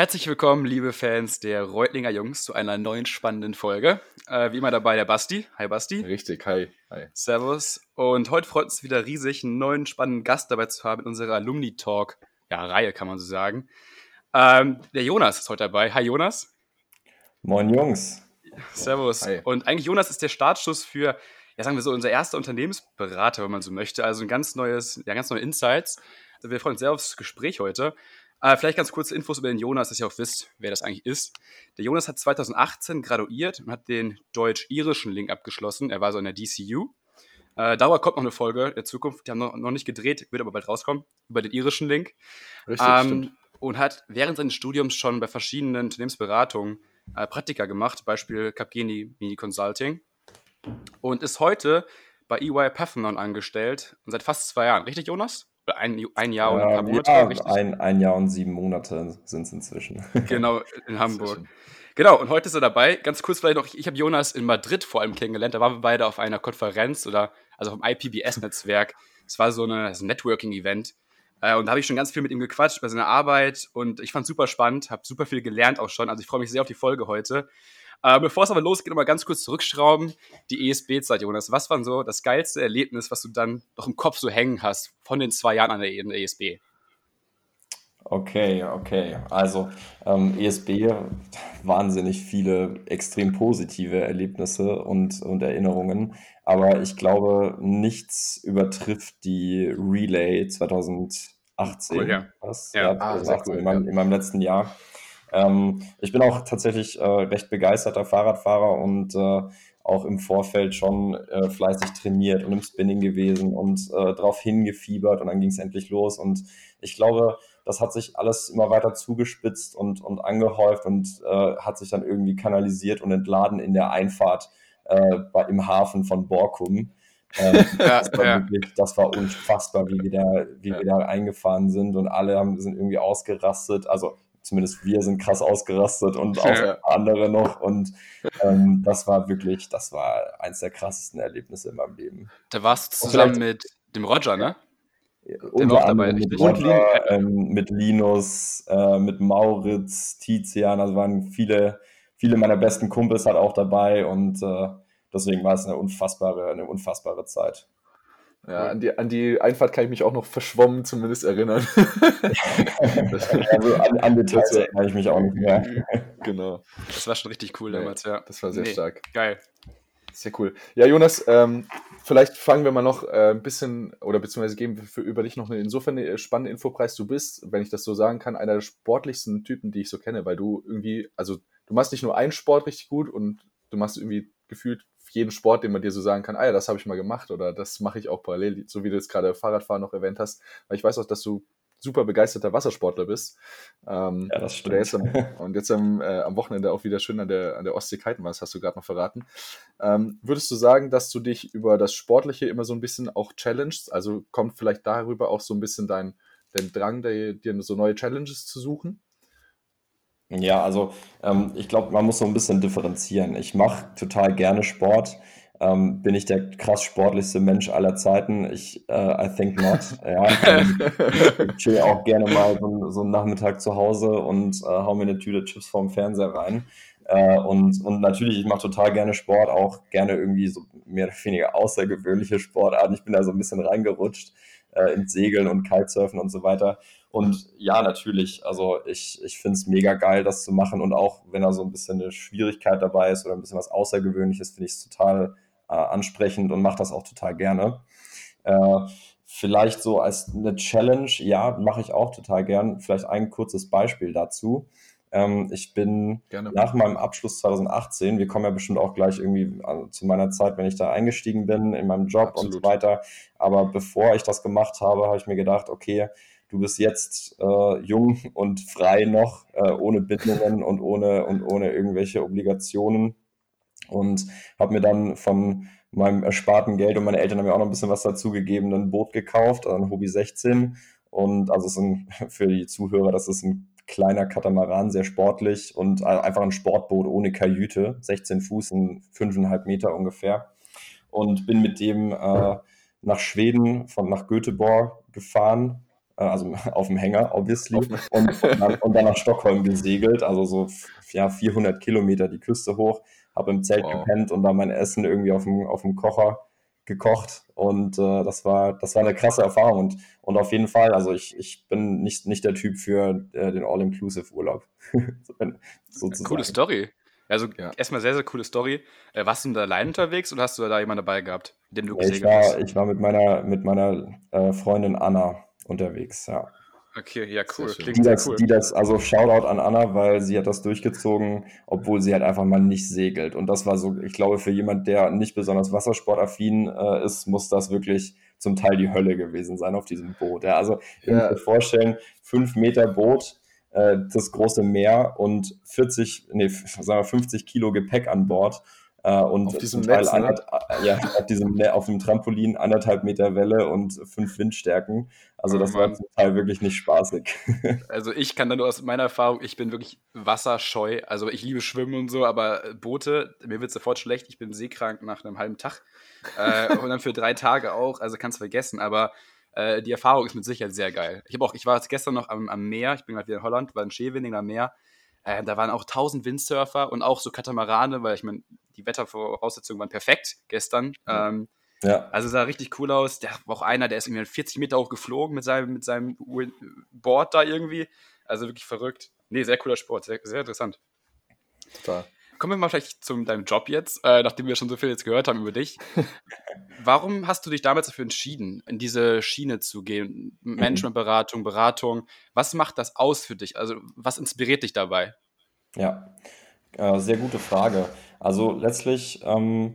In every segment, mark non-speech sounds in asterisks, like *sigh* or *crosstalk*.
Herzlich willkommen, liebe Fans der Reutlinger Jungs, zu einer neuen spannenden Folge. Äh, wie immer dabei der Basti. Hi Basti. Richtig, hi. hi. Servus. Und heute freut es wieder riesig, einen neuen spannenden Gast dabei zu haben in unserer Alumni Talk, ja, kann man so sagen. Ähm, der Jonas ist heute dabei. Hi Jonas. Moin Jungs. Servus. Hi. Und eigentlich Jonas ist der Startschuss für, ja sagen wir so, unser erster Unternehmensberater, wenn man so möchte. Also ein ganz neues, ja, ganz neue Insights. Also wir freuen uns sehr aufs Gespräch heute. Äh, vielleicht ganz kurze Infos über den Jonas, dass ihr auch wisst, wer das eigentlich ist. Der Jonas hat 2018 graduiert und hat den deutsch-irischen Link abgeschlossen. Er war so in der DCU. Äh, Dauer kommt noch eine Folge der Zukunft. Die haben noch, noch nicht gedreht, wird aber bald rauskommen, über den irischen Link. Richtig, ähm, stimmt. Und hat während seines Studiums schon bei verschiedenen Unternehmensberatungen äh, Praktika gemacht, Beispiel Capgeni Mini Consulting. Und ist heute bei EY Pathenon angestellt und seit fast zwei Jahren. Richtig, Jonas? Ein, ein Jahr und ein paar Monate, ja, richtig? Ein, ein Jahr und sieben Monate sind es inzwischen. *laughs* Genau, in Hamburg. Genau, und heute ist er dabei. Ganz kurz vielleicht noch, ich habe Jonas in Madrid vor allem kennengelernt. Da waren wir beide auf einer Konferenz oder also vom IPBS-Netzwerk. Es war so, eine, ein Networking-Event. Äh, und da habe ich schon ganz viel mit ihm gequatscht über seine Arbeit und ich fand es super spannend, habe super viel gelernt auch schon. Also ich freue mich sehr auf die Folge heute. Äh, bevor es aber losgeht, nochmal ganz kurz zurückschrauben. Die ESB-Zeit, Jonas. Was war so das geilste Erlebnis, was du dann noch im Kopf so hängen hast von den zwei Jahren an der, ESB? E okay, okay. Also ähm, ESB, wahnsinnig viele extrem positive Erlebnisse und, und Erinnerungen. Aber ich glaube, nichts übertrifft die Relay 2018. Cool, ja. Was? Ja, ja ah, 2018, cool, in, meinem, in meinem letzten Jahr. Ähm, ich bin auch tatsächlich äh, recht begeisterter Fahrradfahrer und äh, auch im Vorfeld schon äh, fleißig trainiert und im Spinning gewesen und äh, darauf hingefiebert und dann ging es endlich los. Und ich glaube, das hat sich alles immer weiter zugespitzt und, und angehäuft und äh, hat sich dann irgendwie kanalisiert und entladen in der Einfahrt äh, bei, im Hafen von Borkum. Ähm, *laughs* das, war ja. wirklich, das war unfassbar, wie wir da, wie ja. wir da eingefahren sind und alle haben, sind irgendwie ausgerastet. Also zumindest wir sind krass ausgerastet und auch ja. andere noch. Und ähm, das war wirklich, das war eins der krassesten Erlebnisse in meinem Leben. Da warst du zusammen mit dem Roger, ne? Auch dabei, mit, Roger, ähm, mit Linus, äh, mit Mauritz, Tizian, also waren viele, viele meiner besten Kumpels halt auch dabei und äh, deswegen war es eine unfassbare, eine unfassbare Zeit. Ja, an die, an die Einfahrt kann ich mich auch noch verschwommen zumindest erinnern. also an, an Details erinnere ich mich auch nicht mehr. Genau. Das war schon richtig cool damals, ja. Das war sehr nee, stark. Geil. Sehr cool. Ja, Jonas, ähm, vielleicht fangen wir mal noch äh, ein bisschen, oder beziehungsweise geben wir für, über dich noch eine insofern eine spannende Infopreis. Du bist, wenn ich das so sagen kann, einer der sportlichsten Typen, die ich so kenne, weil du irgendwie, also du machst nicht nur einen Sport richtig gut und du machst irgendwie gefühlt jeden Sport, den man dir so sagen kann, ah ja, das habe ich mal gemacht oder das mache ich auch parallel, so wie du jetzt gerade Fahrradfahren noch erwähnt hast. Weil ich weiß auch, dass du super begeisterter Wassersportler bist. Ähm, ja, das stimmt. Jetzt am, und jetzt am, äh, am, Wochenende auch wieder schön an der, an der Ostsee kiten warst, hast du gerade noch verraten. Ähm, würdest du sagen, dass du dich über das Sportliche immer so ein bisschen auch challengest? Also kommt vielleicht darüber auch so ein bisschen dein, dein Drang, dir so neue Challenges zu suchen? Ja, also ähm, ich glaube, man muss so ein bisschen differenzieren. Ich mache total gerne Sport. Ähm, bin ich der krass sportlichste Mensch aller Zeiten? Ich, äh, I think not. *laughs* Ja, ähm, ich chill auch gerne mal so, so einen Nachmittag zu Hause und äh, hau mir eine Tüte Chips vorm Fernseher rein. Äh, und, und natürlich, ich mache total gerne Sport, auch gerne irgendwie so mehr oder weniger außergewöhnliche Sportarten. Ich bin da so ein bisschen reingerutscht äh, ins Segeln und Kitesurfen und so weiter. Und ja, natürlich, also ich, ich finde es mega geil, das zu machen. Und auch wenn da so ein bisschen eine Schwierigkeit dabei ist oder ein bisschen was Außergewöhnliches, finde ich es total äh, ansprechend und mache das auch total gerne. Äh, vielleicht so als eine Challenge, ja, mache ich auch total gern. Vielleicht ein kurzes Beispiel dazu. Ähm, ich bin Gerne. nach meinem Abschluss 2018, wir kommen ja bestimmt auch gleich irgendwie zu meiner Zeit, wenn ich da eingestiegen bin, in meinem Job Absolut. und so weiter. Aber bevor ich das gemacht habe, habe ich mir gedacht, okay, du bist jetzt äh, jung und frei noch, äh, ohne Bindungen und ohne, und ohne irgendwelche Obligationen. Und habe mir dann von meinem ersparten Geld und meine Eltern haben mir auch noch ein bisschen was dazu gegeben, ein Boot gekauft, ein Hobby 16. Und also es ein, *laughs* für die Zuhörer, das ist ein kleiner Katamaran, sehr sportlich und einfach ein Sportboot ohne Kajüte, 16 Fuß und 5,5 Meter ungefähr. Und bin mit dem äh, nach Schweden, von nach Göteborg gefahren also *laughs* auf dem Hänger, obviously, und, dann, und dann nach Stockholm gesegelt, also so ja, 400 Kilometer die Küste hoch, habe im Zelt wow. gepennt und dann mein Essen irgendwie auf dem, auf dem Kocher gekocht und äh, das war das war eine krasse Erfahrung und, und auf jeden Fall, also ich, ich bin nicht, nicht der Typ für äh, den All-Inclusive-Urlaub. *laughs* Coole Story. Also ja. erstmal sehr, sehr coole Story. Äh, warst du da allein unterwegs oder hast du da jemanden dabei gehabt, den du gesehen hast? Ich war mit meiner, mit meiner äh, Freundin Anna unterwegs, ja. Okay, ja, cool. Klingt die, das, cool. die das, also Shoutout an Anna, weil sie hat das durchgezogen, obwohl sie halt einfach mal nicht segelt. Und das war so, ich glaube, für jemand, der nicht besonders wassersportaffin äh, ist, muss das wirklich zum Teil die Hölle gewesen sein auf diesem Boot. Ja, also, ich ja. mir vorstellen, fünf Meter Boot, äh, das große Meer und 40, nee, sagen wir 50 Kilo Gepäck an Bord. Äh, und auf diesem Teil Netz, ne? Äh, ja, auf, diesem, auf dem Trampolin anderthalb Meter Welle und fünf Windstärken. Also oh, das Mann. war zum Teil wirklich nicht spaßig. *laughs* Also ich kann da nur aus meiner Erfahrung, ich bin wirklich wasserscheu. Also ich liebe Schwimmen und so, aber Boote, mir wird sofort schlecht. Ich bin seekrank nach einem halben Tag. äh, und dann für drei Tage auch, also kannst du vergessen. Aber äh, die Erfahrung ist mit Sicherheit sehr geil. Ich, auch, ich war jetzt gestern noch am, am Meer, ich bin gerade wieder in Holland, war in Scheveningen am Meer. Äh, da waren auch tausend Windsurfer und auch so Katamarane, weil ich meine, die Wettervoraussetzungen waren perfekt gestern. Ähm, ja. Also sah richtig cool aus. Der war auch einer, der ist irgendwie 40 Meter hoch geflogen mit seinem, mit seinem Board da irgendwie. Also wirklich verrückt. Nee, sehr cooler Sport, sehr, sehr interessant. Total. Kommen wir mal vielleicht zu deinem Job jetzt, äh, nachdem wir schon so viel jetzt gehört haben über dich. *laughs* Warum hast du dich damals dafür entschieden, in diese Schiene zu gehen? Managementberatung, Beratung. Was macht das aus für dich? Also, was inspiriert dich dabei? Ja, äh, sehr gute Frage. Also letztlich, ähm,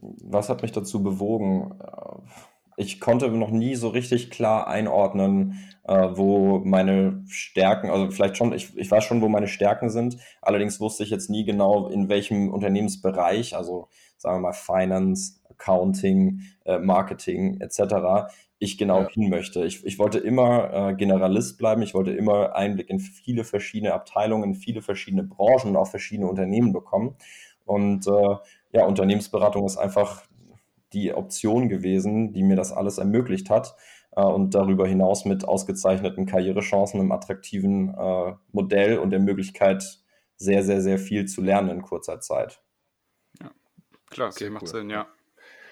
was hat mich dazu bewogen? Äh, ich konnte noch nie so richtig klar einordnen, äh, wo meine Stärken, also vielleicht schon, ich, ich weiß schon, wo meine Stärken sind. Allerdings wusste ich jetzt nie genau, in welchem Unternehmensbereich, also sagen wir mal Finance, Accounting, äh, Marketing etc., ich genau ja. hin möchte. Ich, ich wollte immer äh, Generalist bleiben, ich wollte immer Einblick in viele verschiedene Abteilungen, viele verschiedene Branchen und auch verschiedene Unternehmen bekommen. Und äh, ja, Unternehmensberatung ist einfach die Option gewesen, die mir das alles ermöglicht hat. Äh, und darüber hinaus mit ausgezeichneten Karrierechancen, einem attraktiven äh, Modell und der Möglichkeit, sehr, sehr, sehr viel zu lernen in kurzer Zeit. Ja, klar, okay, macht cool. Sinn, ja.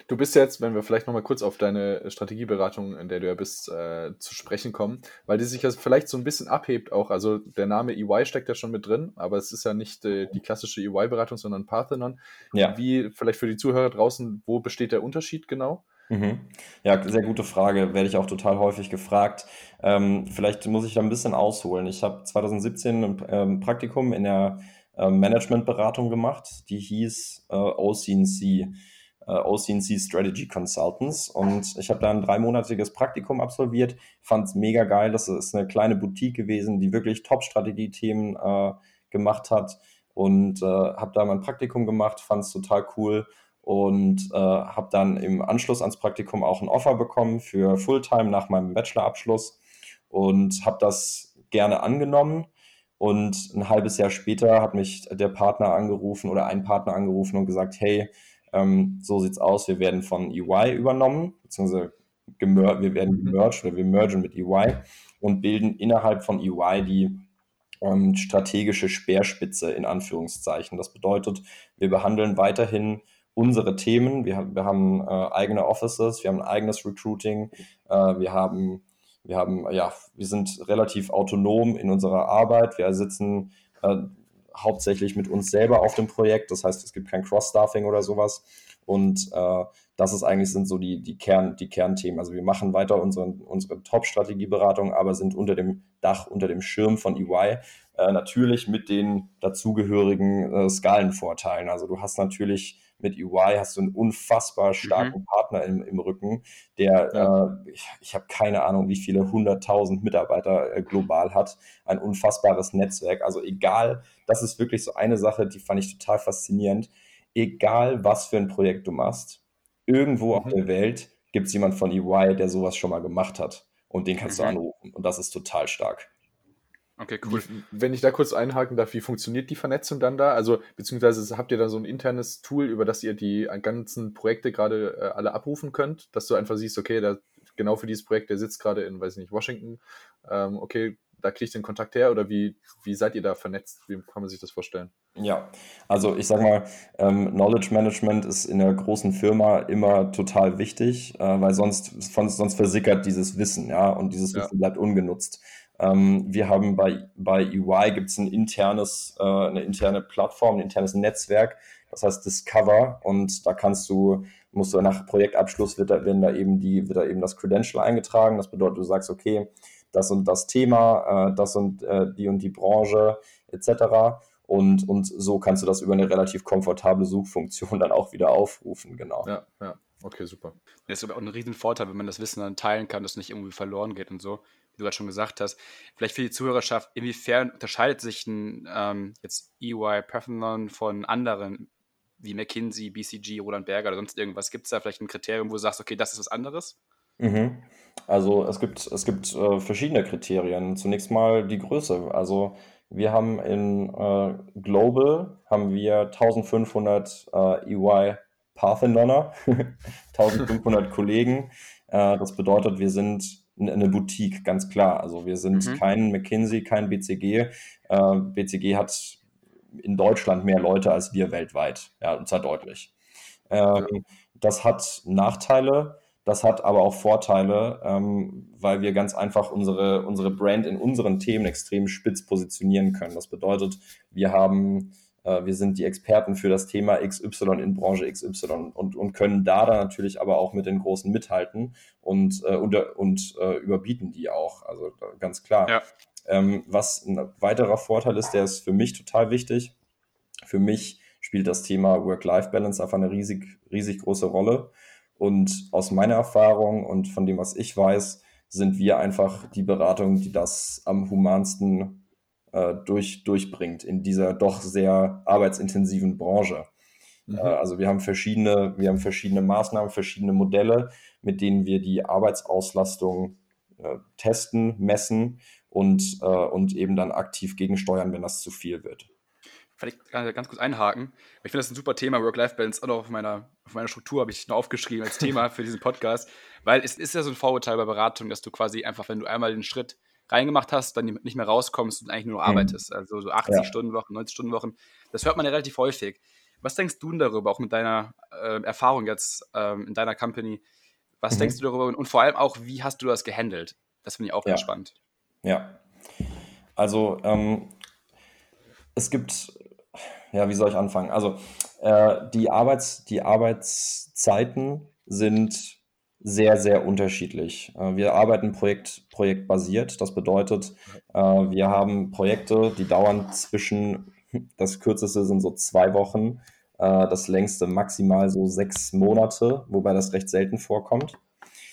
Du bist jetzt, wenn wir vielleicht nochmal kurz auf deine Strategieberatung, in der du ja bist, äh, zu sprechen kommen, weil die sich ja vielleicht so ein bisschen abhebt auch. Also der Name EY steckt ja schon mit drin, aber es ist ja nicht äh, die klassische EY-Beratung, sondern Parthenon. Ja. Wie, vielleicht für die Zuhörer draußen, wo besteht der Unterschied genau? Mhm. Ja, sehr gute Frage. Werde ich auch total häufig gefragt. Ähm, vielleicht muss ich da ein bisschen ausholen. Ich habe 2017 ein ähm, Praktikum in der äh, Managementberatung gemacht, die hieß äh, OCNC äh, OCNC Strategy Consultants. Und ich habe da ein dreimonatiges Praktikum absolviert, fand es mega geil. Das ist eine kleine Boutique gewesen, die wirklich Top-Strategie-Themen äh, gemacht hat. Und äh, habe da mein Praktikum gemacht, fand es total cool und äh, habe dann im Anschluss ans Praktikum auch ein Offer bekommen für Fulltime nach meinem Bachelorabschluss und habe das gerne angenommen. Und ein halbes Jahr später hat mich der Partner angerufen oder ein Partner angerufen und gesagt, hey, ähm, so sieht's aus, wir werden von EY übernommen, beziehungsweise wir werden gemerged oder wir mergen mit EY und bilden innerhalb von EY die ähm, strategische Speerspitze in Anführungszeichen. Das bedeutet, wir behandeln weiterhin unsere Themen. Wir, wir haben äh, eigene Offices, wir haben ein eigenes Recruiting, äh, wir haben, wir haben, ja, wir sind relativ autonom in unserer Arbeit. Wir sitzen äh, hauptsächlich mit uns selber auf dem Projekt. Das heißt, es gibt kein Cross-Staffing oder sowas. Und äh, das ist eigentlich sind so die, die, Kern, die Kernthemen. Also wir machen weiter unsere, unsere Top-Strategieberatung, aber sind unter dem Dach, unter dem Schirm von EY. Äh, natürlich mit den dazugehörigen äh, Skalenvorteilen. Also du hast natürlich mit EY hast du einen unfassbar starken mhm. Partner im, im Rücken, der, ja. äh, ich, ich habe keine Ahnung, wie viele hunderttausend Mitarbeiter äh, global hat, ein unfassbares Netzwerk. Also egal, das ist wirklich so eine Sache, die fand ich total faszinierend. Egal, was für ein Projekt du machst, irgendwo mhm. auf der Welt gibt es jemand von EY, der sowas schon mal gemacht hat. Und den kannst mhm. du anrufen. Und das ist total stark. Okay, cool. Wie, wenn ich da kurz einhaken darf, wie funktioniert die Vernetzung dann da? Also, beziehungsweise habt ihr da so ein internes Tool, über das ihr die ganzen Projekte gerade äh, alle abrufen könnt, dass du einfach siehst, okay, da genau für dieses Projekt, der sitzt gerade in, weiß ich nicht, Washington. Ähm, okay, da kriege ich den Kontakt her oder wie, wie seid ihr da vernetzt? Wie kann man sich das vorstellen? Ja, also ich sag mal, ähm, Knowledge Management ist in einer großen Firma immer total wichtig, äh, weil sonst, sonst versickert dieses Wissen, ja, und dieses ja. Wissen bleibt ungenutzt. Ähm, wir haben bei, bei EY gibt es ein internes, äh, eine interne Plattform, ein internes Netzwerk, das heißt Discover, und da kannst du, musst du nach Projektabschluss wird da, werden da eben die, wird da eben das Credential eingetragen. Das bedeutet, du sagst, okay, das und das Thema, äh, das und äh, die und die Branche etc. Und, und so kannst du das über eine relativ komfortable Suchfunktion dann auch wieder aufrufen, genau. Ja, ja. Okay, super. Das ist aber auch ein riesen Vorteil, wenn man das Wissen dann teilen kann, dass es nicht irgendwie verloren geht und so, du gerade schon gesagt hast. Vielleicht für die Zuhörerschaft, inwiefern unterscheidet sich ein ähm, jetzt EY Parthenon von anderen wie McKinsey, BCG, Roland Berger oder sonst irgendwas? Gibt es da vielleicht ein Kriterium, wo du sagst, okay, das ist was anderes? Mhm. Also es gibt, es gibt äh, verschiedene Kriterien. Zunächst mal die Größe. Also wir haben in äh, Global haben wir 1500 äh, EY Parthenoner, *laughs* 1500 Kollegen. Äh, das bedeutet, wir sind eine Boutique, ganz klar. Also wir sind mhm. kein McKinsey, kein BCG. Äh, BCG hat in Deutschland mehr Leute als wir weltweit. Ja, und zwar deutlich. Ähm, das hat Nachteile. Das hat aber auch Vorteile, ähm, weil wir ganz einfach unsere, unsere Brand in unseren Themen extrem spitz positionieren können. Das bedeutet, wir haben, wir sind die Experten für das Thema XY in Branche XY und, und können da dann natürlich aber auch mit den Großen mithalten und, äh, und, und äh, überbieten die auch. Also ganz klar. Ja. Ähm, was ein weiterer Vorteil ist, der ist für mich total wichtig. Für mich spielt das Thema Work-Life-Balance einfach eine riesig, riesig große Rolle. Und aus meiner Erfahrung und von dem, was ich weiß, sind wir einfach die Beratung, die das am humansten äh, durch, durchbringt in dieser doch sehr arbeitsintensiven Branche. Mhm. Äh, also wir haben verschiedene, wir haben verschiedene Maßnahmen, verschiedene Modelle, mit denen wir die Arbeitsauslastung äh, testen, messen und, äh, und eben dann aktiv gegensteuern, wenn das zu viel wird vielleicht ganz kurz einhaken. Ich finde das ein super Thema, Work-Life-Balance, auch noch auf meiner, auf meiner Struktur habe ich noch aufgeschrieben als Thema *laughs* für diesen Podcast, weil es ist ja so ein Vorurteil bei Beratung, dass du quasi einfach, wenn du einmal den Schritt reingemacht hast, dann nicht mehr rauskommst und eigentlich nur noch mhm. arbeitest. Also so 80 ja. Stunden Wochen, 90 Stunden Wochen. Das hört man ja relativ häufig. Was denkst du denn darüber, auch mit deiner äh, Erfahrung jetzt ähm, in deiner Company? Was mhm. denkst du darüber und, und, vor allem auch, wie hast du das gehandelt? Das finde ich auch ja. ganz spannend. Ja. Also ähm, es gibt ja, wie soll ich anfangen? Also äh, die, Arbeits-, die Arbeitszeiten sind sehr, sehr unterschiedlich. Äh, wir arbeiten projekt, projektbasiert. Das bedeutet, äh, wir haben Projekte, die dauern zwischen, das kürzeste sind so zwei Wochen, äh, das längste maximal so sechs Monate, wobei das recht selten vorkommt.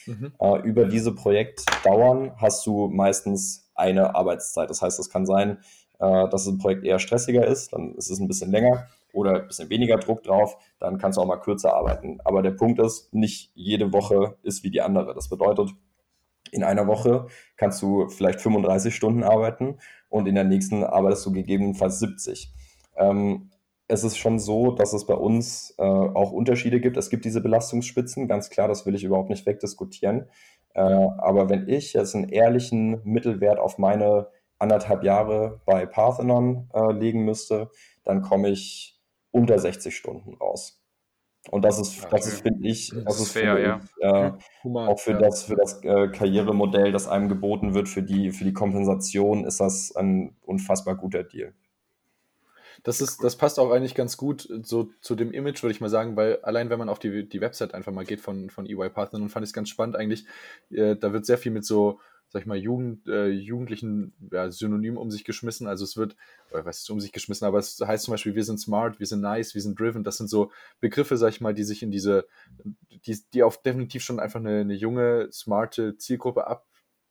Mhm. Über diese Projektdauern hast du meistens eine Arbeitszeit. Das heißt, es kann sein, äh, dass ein Projekt eher stressiger ist, dann ist es ein bisschen länger oder ein bisschen weniger Druck drauf, dann kannst du auch mal kürzer arbeiten. Aber der Punkt ist, nicht jede Woche ist wie die andere. Das bedeutet, in einer Woche kannst du vielleicht 35 Stunden arbeiten und in der nächsten arbeitest du gegebenenfalls 70. Ähm, es ist schon so, dass es bei uns äh, auch Unterschiede gibt. Es gibt diese Belastungsspitzen, ganz klar, das will ich überhaupt nicht wegdiskutieren. Äh, aber wenn ich jetzt einen ehrlichen Mittelwert auf meine anderthalb Jahre bei Parthenon äh, legen müsste, dann komme ich unter 60 Stunden raus. Und das ist, okay. das ist, finde ich, das, das ist fair, ja. Ich, äh, Human, auch für ja. das, für das äh, Karrieremodell, das einem geboten wird, für die, für die Kompensation, ist das ein unfassbar guter Deal. Das, ist, das passt auch eigentlich ganz gut so zu dem Image, würde ich mal sagen, weil allein wenn man auf die, die Website einfach mal geht von, von EY Parthenon, fand ich es ganz spannend eigentlich. Äh, da wird sehr viel mit so sag ich mal, Jugend, äh, Jugendlichen ja, Synonym um sich geschmissen. Also es wird, oder was ist um sich geschmissen, aber es heißt zum Beispiel, wir sind smart, wir sind nice, wir sind driven. Das sind so Begriffe, sag ich mal, die sich in diese, die, die auf definitiv schon einfach eine, eine junge, smarte Zielgruppe ab,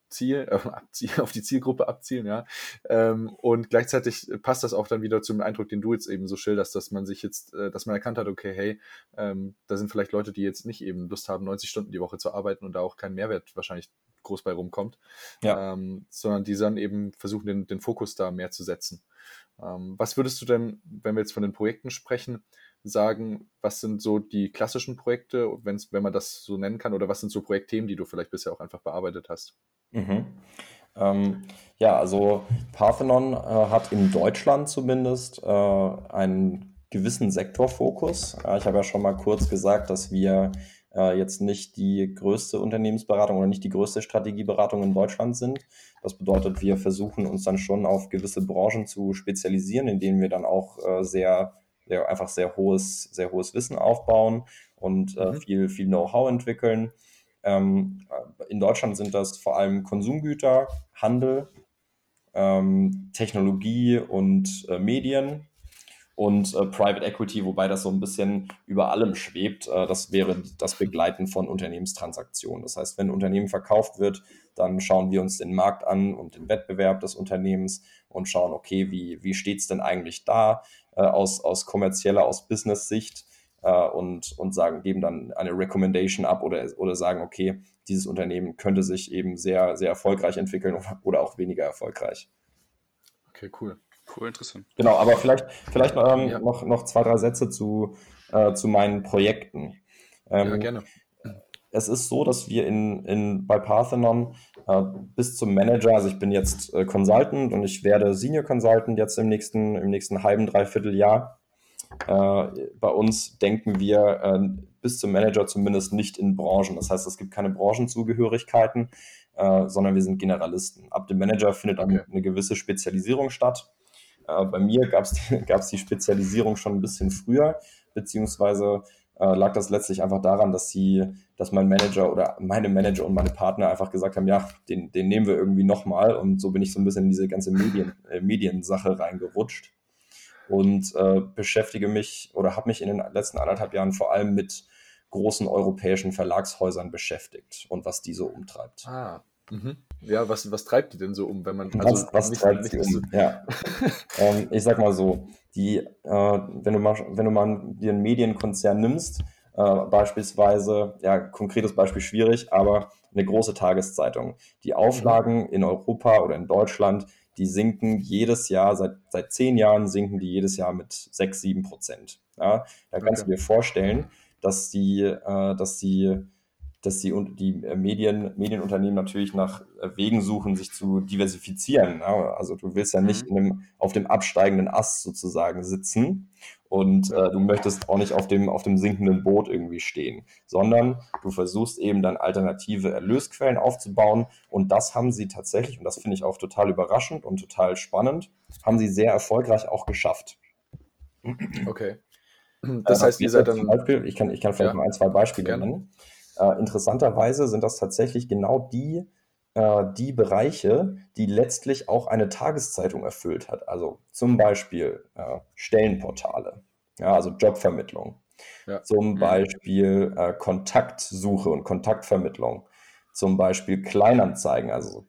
Ziel, äh, *laughs* auf die Zielgruppe abzielen, ja. Ähm, und gleichzeitig passt das auch dann wieder zum Eindruck, den du jetzt eben so schilderst, dass man sich jetzt, äh, dass man erkannt hat, okay, hey, ähm, da sind vielleicht Leute, die jetzt nicht eben Lust haben, 90 Stunden die Woche zu arbeiten und da auch keinen Mehrwert wahrscheinlich groß bei rumkommt, ja. ähm, sondern die dann eben versuchen, den, den Fokus da mehr zu setzen. Ähm, was würdest du denn, wenn wir jetzt von den Projekten sprechen, sagen, was sind so die klassischen Projekte, wenn's, wenn man das so nennen kann, oder was sind so Projektthemen, die du vielleicht bisher auch einfach bearbeitet hast? Mhm. Ähm, ja, also Parthenon äh, hat in Deutschland zumindest äh, einen gewissen Sektorfokus. Äh, ich habe ja schon mal kurz gesagt, dass wir äh, jetzt nicht die größte Unternehmensberatung oder nicht die größte Strategieberatung in Deutschland sind. Das bedeutet, wir versuchen uns dann schon auf gewisse Branchen zu spezialisieren, in denen wir dann auch äh, sehr, sehr, einfach sehr hohes, sehr hohes Wissen aufbauen und äh, mhm. viel, viel Know-how entwickeln. Ähm, in Deutschland sind das vor allem Konsumgüter, Handel, ähm, Technologie und äh, Medien und äh, Private Equity, wobei das so ein bisschen über allem schwebt. Äh, das wäre das Begleiten von Unternehmenstransaktionen. Das heißt, wenn ein Unternehmen verkauft wird, dann schauen wir uns den Markt an und den Wettbewerb des Unternehmens und schauen, okay, wie, wie steht es denn eigentlich da äh, aus, aus kommerzieller, aus Business-Sicht äh, und, und sagen, geben dann eine Recommendation ab oder, oder sagen, okay, dieses Unternehmen könnte sich eben sehr, sehr erfolgreich entwickeln oder auch weniger erfolgreich. Okay, cool. Cool, interessant. Genau, aber vielleicht, vielleicht ähm, ja. noch, noch zwei, drei Sätze zu, äh, zu meinen Projekten. Ähm, ja, gerne. Es ist so, dass wir in, in, bei Parthenon äh, bis zum Manager, also ich bin jetzt äh, Consultant und ich werde Senior Consultant jetzt im nächsten, im nächsten halben, dreiviertel Jahr. Äh, bei uns denken wir äh, bis zum Manager zumindest nicht in Branchen. Das heißt, es gibt keine Branchenzugehörigkeiten, äh, sondern wir sind Generalisten. Ab dem Manager findet okay. eine gewisse Spezialisierung statt. Äh, bei mir gab es *laughs* die Spezialisierung schon ein bisschen früher, beziehungsweise äh, lag das letztlich einfach daran, dass sie, dass mein Manager oder meine Manager und meine Partner einfach gesagt haben, ja, den, den nehmen wir irgendwie nochmal. Und so bin ich so ein bisschen in diese ganze Medien, äh, Mediensache reingerutscht und äh, beschäftige mich oder habe mich in den letzten anderthalb Jahren vor allem mit großen europäischen Verlagshäusern beschäftigt und was die so umtreibt. Ah, Mhm. Ja, was, was treibt die denn so um, wenn man. Also was, was nicht, treibt nicht, sie um? Ja. *laughs* ähm, ich sag mal so, die, äh, wenn du mal, wenn du mal dir einen Medienkonzern nimmst, äh, beispielsweise, ja, konkretes Beispiel schwierig, aber eine große Tageszeitung. Die Auflagen mhm. in Europa oder in Deutschland, die sinken jedes Jahr, seit, seit zehn Jahren sinken die jedes Jahr mit sechs, sieben Prozent. Ja, da kannst okay. du dir vorstellen, dass die, äh, dass die dass die, die äh, Medien, Medienunternehmen natürlich nach äh, Wegen suchen, sich zu diversifizieren. Also du willst ja nicht mhm. einem, auf dem absteigenden Ast sozusagen sitzen und äh, du möchtest auch nicht auf dem, auf dem sinkenden Boot irgendwie stehen, sondern du versuchst eben dann alternative Erlösquellen aufzubauen und das haben sie tatsächlich, und das finde ich auch total überraschend und total spannend, haben sie sehr erfolgreich auch geschafft. Okay. Das heißt, ihr seid dann. Beispiel, ich, kann, ich kann vielleicht ja. mal ein, zwei Beispiele Gerne. nennen. Äh, interessanterweise sind das tatsächlich genau die, äh, die Bereiche, die letztlich auch eine Tageszeitung erfüllt hat. Also zum Beispiel äh, Stellenportale, ja, also Jobvermittlung. Ja. Zum mhm. Beispiel äh, Kontaktsuche und Kontaktvermittlung. Zum Beispiel Kleinanzeigen, also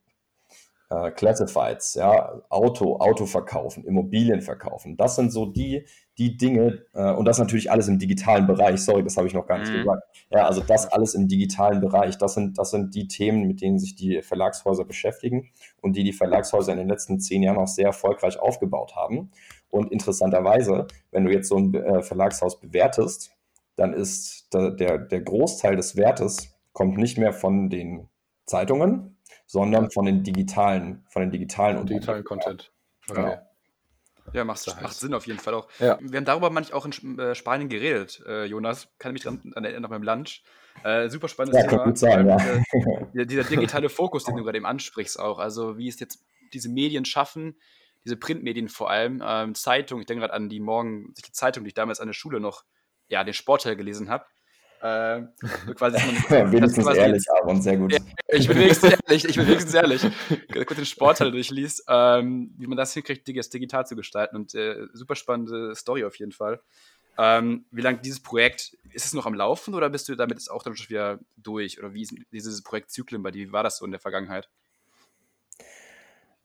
äh, Classifieds, ja, Auto, Auto verkaufen, Immobilien verkaufen. Das sind so die, die Dinge, äh, und das natürlich alles im digitalen Bereich, sorry, das habe ich noch gar nicht mhm. gesagt. Ja, also das alles im digitalen Bereich, das sind, das sind die Themen, mit denen sich die Verlagshäuser beschäftigen und die die Verlagshäuser in den letzten zehn Jahren auch sehr erfolgreich aufgebaut haben. Und interessanterweise, wenn du jetzt so ein äh, Verlagshaus bewertest, dann ist der, der, der Großteil des Wertes kommt nicht mehr von den Zeitungen, sondern von den digitalen, von den digitalen digitalen Content. Okay. Genau. Ja, macht, macht Sinn auf jeden Fall auch. Ja. Wir haben darüber manchmal auch in äh, Spanien geredet, äh, Jonas. Kann mich dran erinnern nach meinem Lunch. Äh, super spannendes ja, Thema. Sein, ja. dieser, dieser, digitale Fokus, den du gerade eben ansprichst, auch. Also, wie es jetzt diese Medien schaffen, diese Printmedien vor allem, ähm, Zeitung, ich denke gerade an die morgen, die Zeitung, die ich damals an der Schule noch, ja, den Sportteil gelesen habe. Äh, quasi *laughs* wenigstens quasi ehrlich, aber und sehr gut. ich bin wenigstens ehrlich, ich bin wenigstens ehrlich. Kurz den Sportteil durchliest, ähm, wie man das hinkriegt, das digital zu gestalten. Und äh, super spannende Story auf jeden Fall. Ähm, wie lange dieses Projekt, ist es noch am Laufen oder bist du damit jetzt auch dann schon wieder durch? Oder wie ist dieses Projekt Zyklen bei dir? Wie war das so in der Vergangenheit?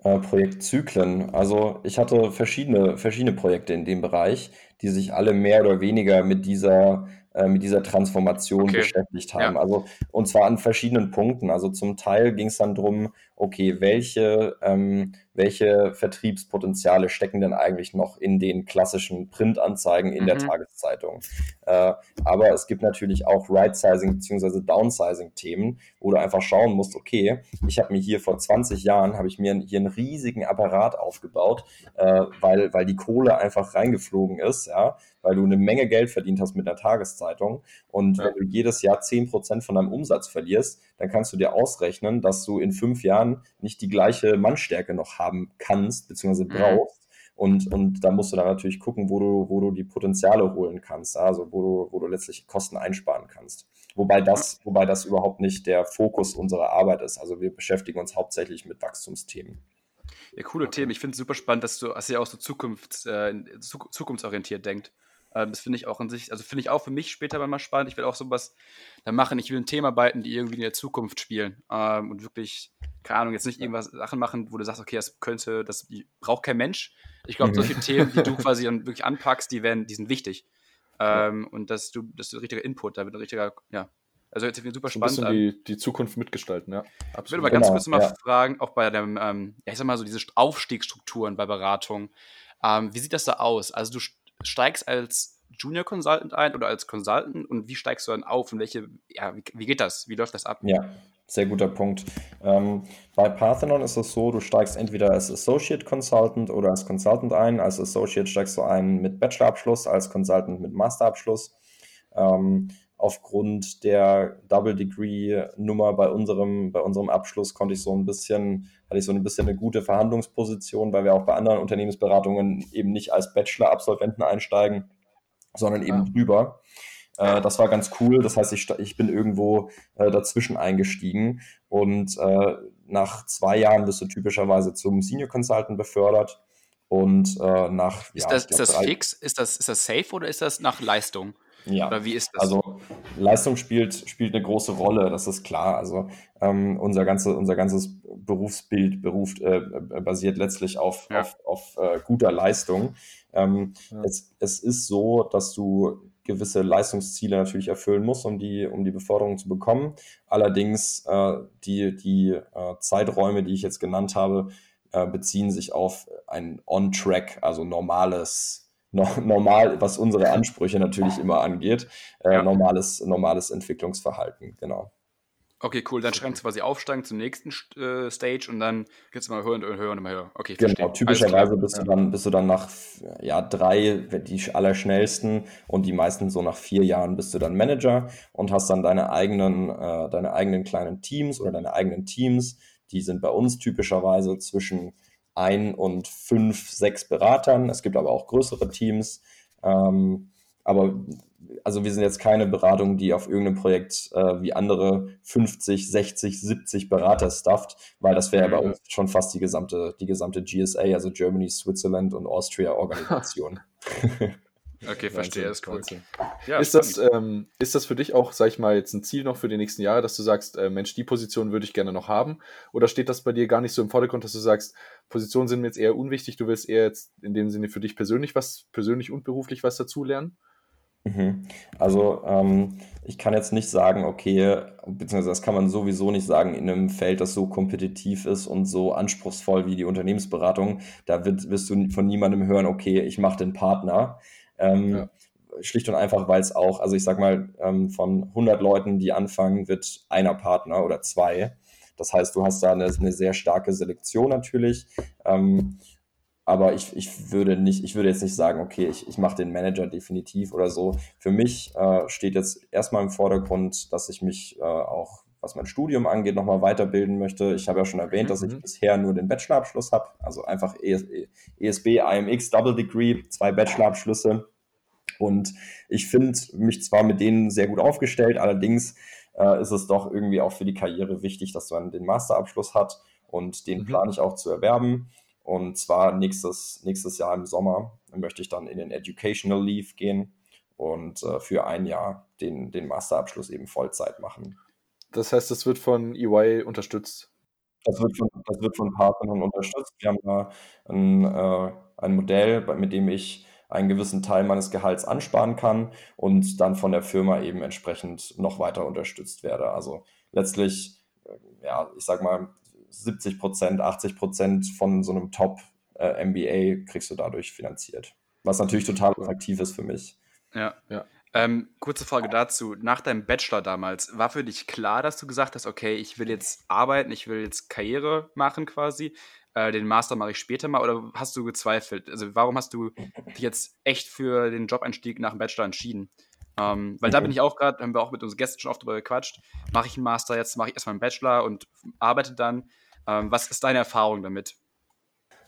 Äh, Projektzyklen. Also ich hatte verschiedene, verschiedene Projekte in dem Bereich, die sich alle mehr oder weniger mit dieser äh, mit dieser Transformation okay. beschäftigt haben. Ja. Also, und zwar an verschiedenen Punkten. Also zum Teil ging es dann darum, okay, welche, ähm, welche Vertriebspotenziale stecken denn eigentlich noch in den klassischen Printanzeigen in mhm. der Tageszeitung? Äh, aber es gibt natürlich auch Right-Sizing bzw. Downsizing-Themen, wo du einfach schauen musst, okay, ich habe mir hier vor 20 Jahren, habe ich mir hier einen riesigen Apparat aufgebaut, äh, weil, weil die Kohle einfach reingeflogen ist, ja, weil du eine Menge Geld verdient hast mit einer Tageszeitung. Und ja. wenn du jedes Jahr 10% von deinem Umsatz verlierst, dann kannst du dir ausrechnen, dass du in fünf Jahren nicht die gleiche Mannstärke noch haben kannst, beziehungsweise mhm. brauchst. Und, und da musst du dann natürlich gucken, wo du, wo du die Potenziale holen kannst, also wo du, wo du letztlich Kosten einsparen kannst. Wobei das, wobei das überhaupt nicht der Fokus unserer Arbeit ist. Also wir beschäftigen uns hauptsächlich mit Wachstumsthemen. Ja, coole. Themen. Ich finde es super spannend, dass du, dass ihr auch so zukunfts, äh, zukunftsorientiert denkt. Ähm, das finde ich auch an sich, also finde ich auch für mich später mal spannend. Ich will auch sowas da machen. Ich will ein Thema arbeiten, die irgendwie in der Zukunft spielen ähm, und wirklich, keine Ahnung, jetzt nicht irgendwas Sachen machen, wo du sagst, okay, das könnte, das braucht kein Mensch. Ich glaube, mhm. solche Themen, die du *laughs* quasi dann wirklich anpackst, die werden, die sind wichtig. Ähm, und dass du, dass du richtiger Input, da wird ein richtiger, ja, also jetzt super so spannend. Ein die, die Zukunft mitgestalten, ja. Absolut. Ich würde mal ganz genau, kurz mal ja. fragen, auch bei dem, ähm, ja, ich sag mal so, diese Aufstiegsstrukturen bei Beratung. Ähm, wie sieht das da aus? Also du steigst als Junior Consultant ein oder als Consultant und wie steigst du dann auf und welche, ja, wie, wie geht das? Wie läuft das ab? Ja, sehr guter Punkt. Ähm, bei Parthenon ist es so, du steigst entweder als Associate Consultant oder als Consultant ein. Als Associate steigst du ein mit Bachelorabschluss, als Consultant mit Masterabschluss. Ähm, aufgrund der Double Degree Nummer bei unserem, bei unserem Abschluss konnte ich so ein bisschen, hatte ich so ein bisschen eine gute Verhandlungsposition, weil wir auch bei anderen Unternehmensberatungen eben nicht als Bachelor-Absolventen einsteigen, sondern eben ja. drüber. Äh, das war ganz cool. Das heißt, ich, ich bin irgendwo äh, dazwischen eingestiegen und äh, nach zwei Jahren bist du typischerweise zum Senior Consultant befördert. Und äh, nach. Ist ja, das, ist das fix? Ist das, ist das safe oder ist das nach Leistung? Ja. Oder wie ist das? Also Leistung spielt, spielt eine große Rolle, das ist klar. Also ähm, unser, ganze, unser ganzes Berufsbild beruft, äh, basiert letztlich auf, ja. auf, auf äh, guter Leistung. Ähm, ja. es, es ist so, dass du gewisse Leistungsziele natürlich erfüllen musst, um die, um die Beförderung zu bekommen. Allerdings äh, die, die äh, Zeiträume, die ich jetzt genannt habe, äh, beziehen sich auf ein On-Track, also normales, no, normal, was unsere Ansprüche natürlich immer angeht, äh, ja. normales, normales Entwicklungsverhalten, genau. Okay, cool. Dann schreiben Sie quasi aufsteigen zum nächsten äh, Stage und dann geht es mal höher und höher und immer höher. Okay, genau. Verstehe. Typischerweise bist du, dann, bist du dann nach ja, drei, die allerschnellsten und die meisten so nach vier Jahren bist du dann Manager und hast dann deine eigenen, äh, deine eigenen kleinen Teams oder deine eigenen Teams. Die sind bei uns typischerweise zwischen ein und fünf, sechs Beratern. Es gibt aber auch größere Teams. Ähm, aber also wir sind jetzt keine Beratung, die auf irgendeinem Projekt äh, wie andere 50, 60, 70 Berater stufft, weil das wäre ja bei mhm. uns schon fast die gesamte, die gesamte GSA, also Germany, Switzerland und Austria Organisation. *laughs* Okay, verstehe, ist cool. Ja, ist, das, ähm, ist das für dich auch, sag ich mal, jetzt ein Ziel noch für die nächsten Jahre, dass du sagst, äh, Mensch, die Position würde ich gerne noch haben? Oder steht das bei dir gar nicht so im Vordergrund, dass du sagst, Positionen sind mir jetzt eher unwichtig, du willst eher jetzt in dem Sinne für dich persönlich was, persönlich und beruflich was dazulernen? Mhm. Also ähm, ich kann jetzt nicht sagen, okay, beziehungsweise das kann man sowieso nicht sagen in einem Feld, das so kompetitiv ist und so anspruchsvoll wie die Unternehmensberatung. Da wird, wirst du von niemandem hören, okay, ich mache den Partner. Ähm, ja. Schlicht und einfach, weil es auch, also ich sag mal, ähm, von 100 Leuten, die anfangen, wird einer Partner oder zwei. Das heißt, du hast da eine, eine sehr starke Selektion natürlich. Ähm, aber ich, ich würde nicht, ich würde jetzt nicht sagen, okay, ich, ich mache den Manager definitiv oder so. Für mich äh, steht jetzt erstmal im Vordergrund, dass ich mich äh, auch, was mein Studium angeht, nochmal weiterbilden möchte. Ich habe ja schon erwähnt, dass ich mhm. bisher nur den Bachelorabschluss habe, also einfach ESB, e IMX Double Degree, zwei Bachelorabschlüsse. Und ich finde mich zwar mit denen sehr gut aufgestellt, allerdings äh, ist es doch irgendwie auch für die Karriere wichtig, dass man den Masterabschluss hat und den mhm. plane ich auch zu erwerben. Und zwar nächstes, nächstes Jahr im Sommer möchte ich dann in den Educational Leave gehen und äh, für ein Jahr den, den Masterabschluss eben Vollzeit machen. Das heißt, das wird von EY unterstützt? Das wird von, das wird von Partnern unterstützt. Wir haben da ein, äh, ein Modell, mit dem ich einen gewissen Teil meines Gehalts ansparen kann und dann von der Firma eben entsprechend noch weiter unterstützt werde. Also letztlich, äh, ja, ich sag mal, 70 Prozent, 80 Prozent von so einem Top-MBA äh, kriegst du dadurch finanziert. Was natürlich total attraktiv ist für mich. Ja, ja. Ähm, kurze Frage dazu. Nach deinem Bachelor damals, war für dich klar, dass du gesagt hast, okay, ich will jetzt arbeiten, ich will jetzt Karriere machen quasi, äh, den Master mache ich später mal, oder hast du gezweifelt? Also warum hast du dich jetzt echt für den Jobeinstieg nach dem Bachelor entschieden? Ähm, weil okay. da bin ich auch gerade, haben wir auch mit unseren Gästen schon oft darüber gequatscht, mache ich einen Master jetzt, mache ich erstmal einen Bachelor und arbeite dann. Ähm, was ist deine Erfahrung damit?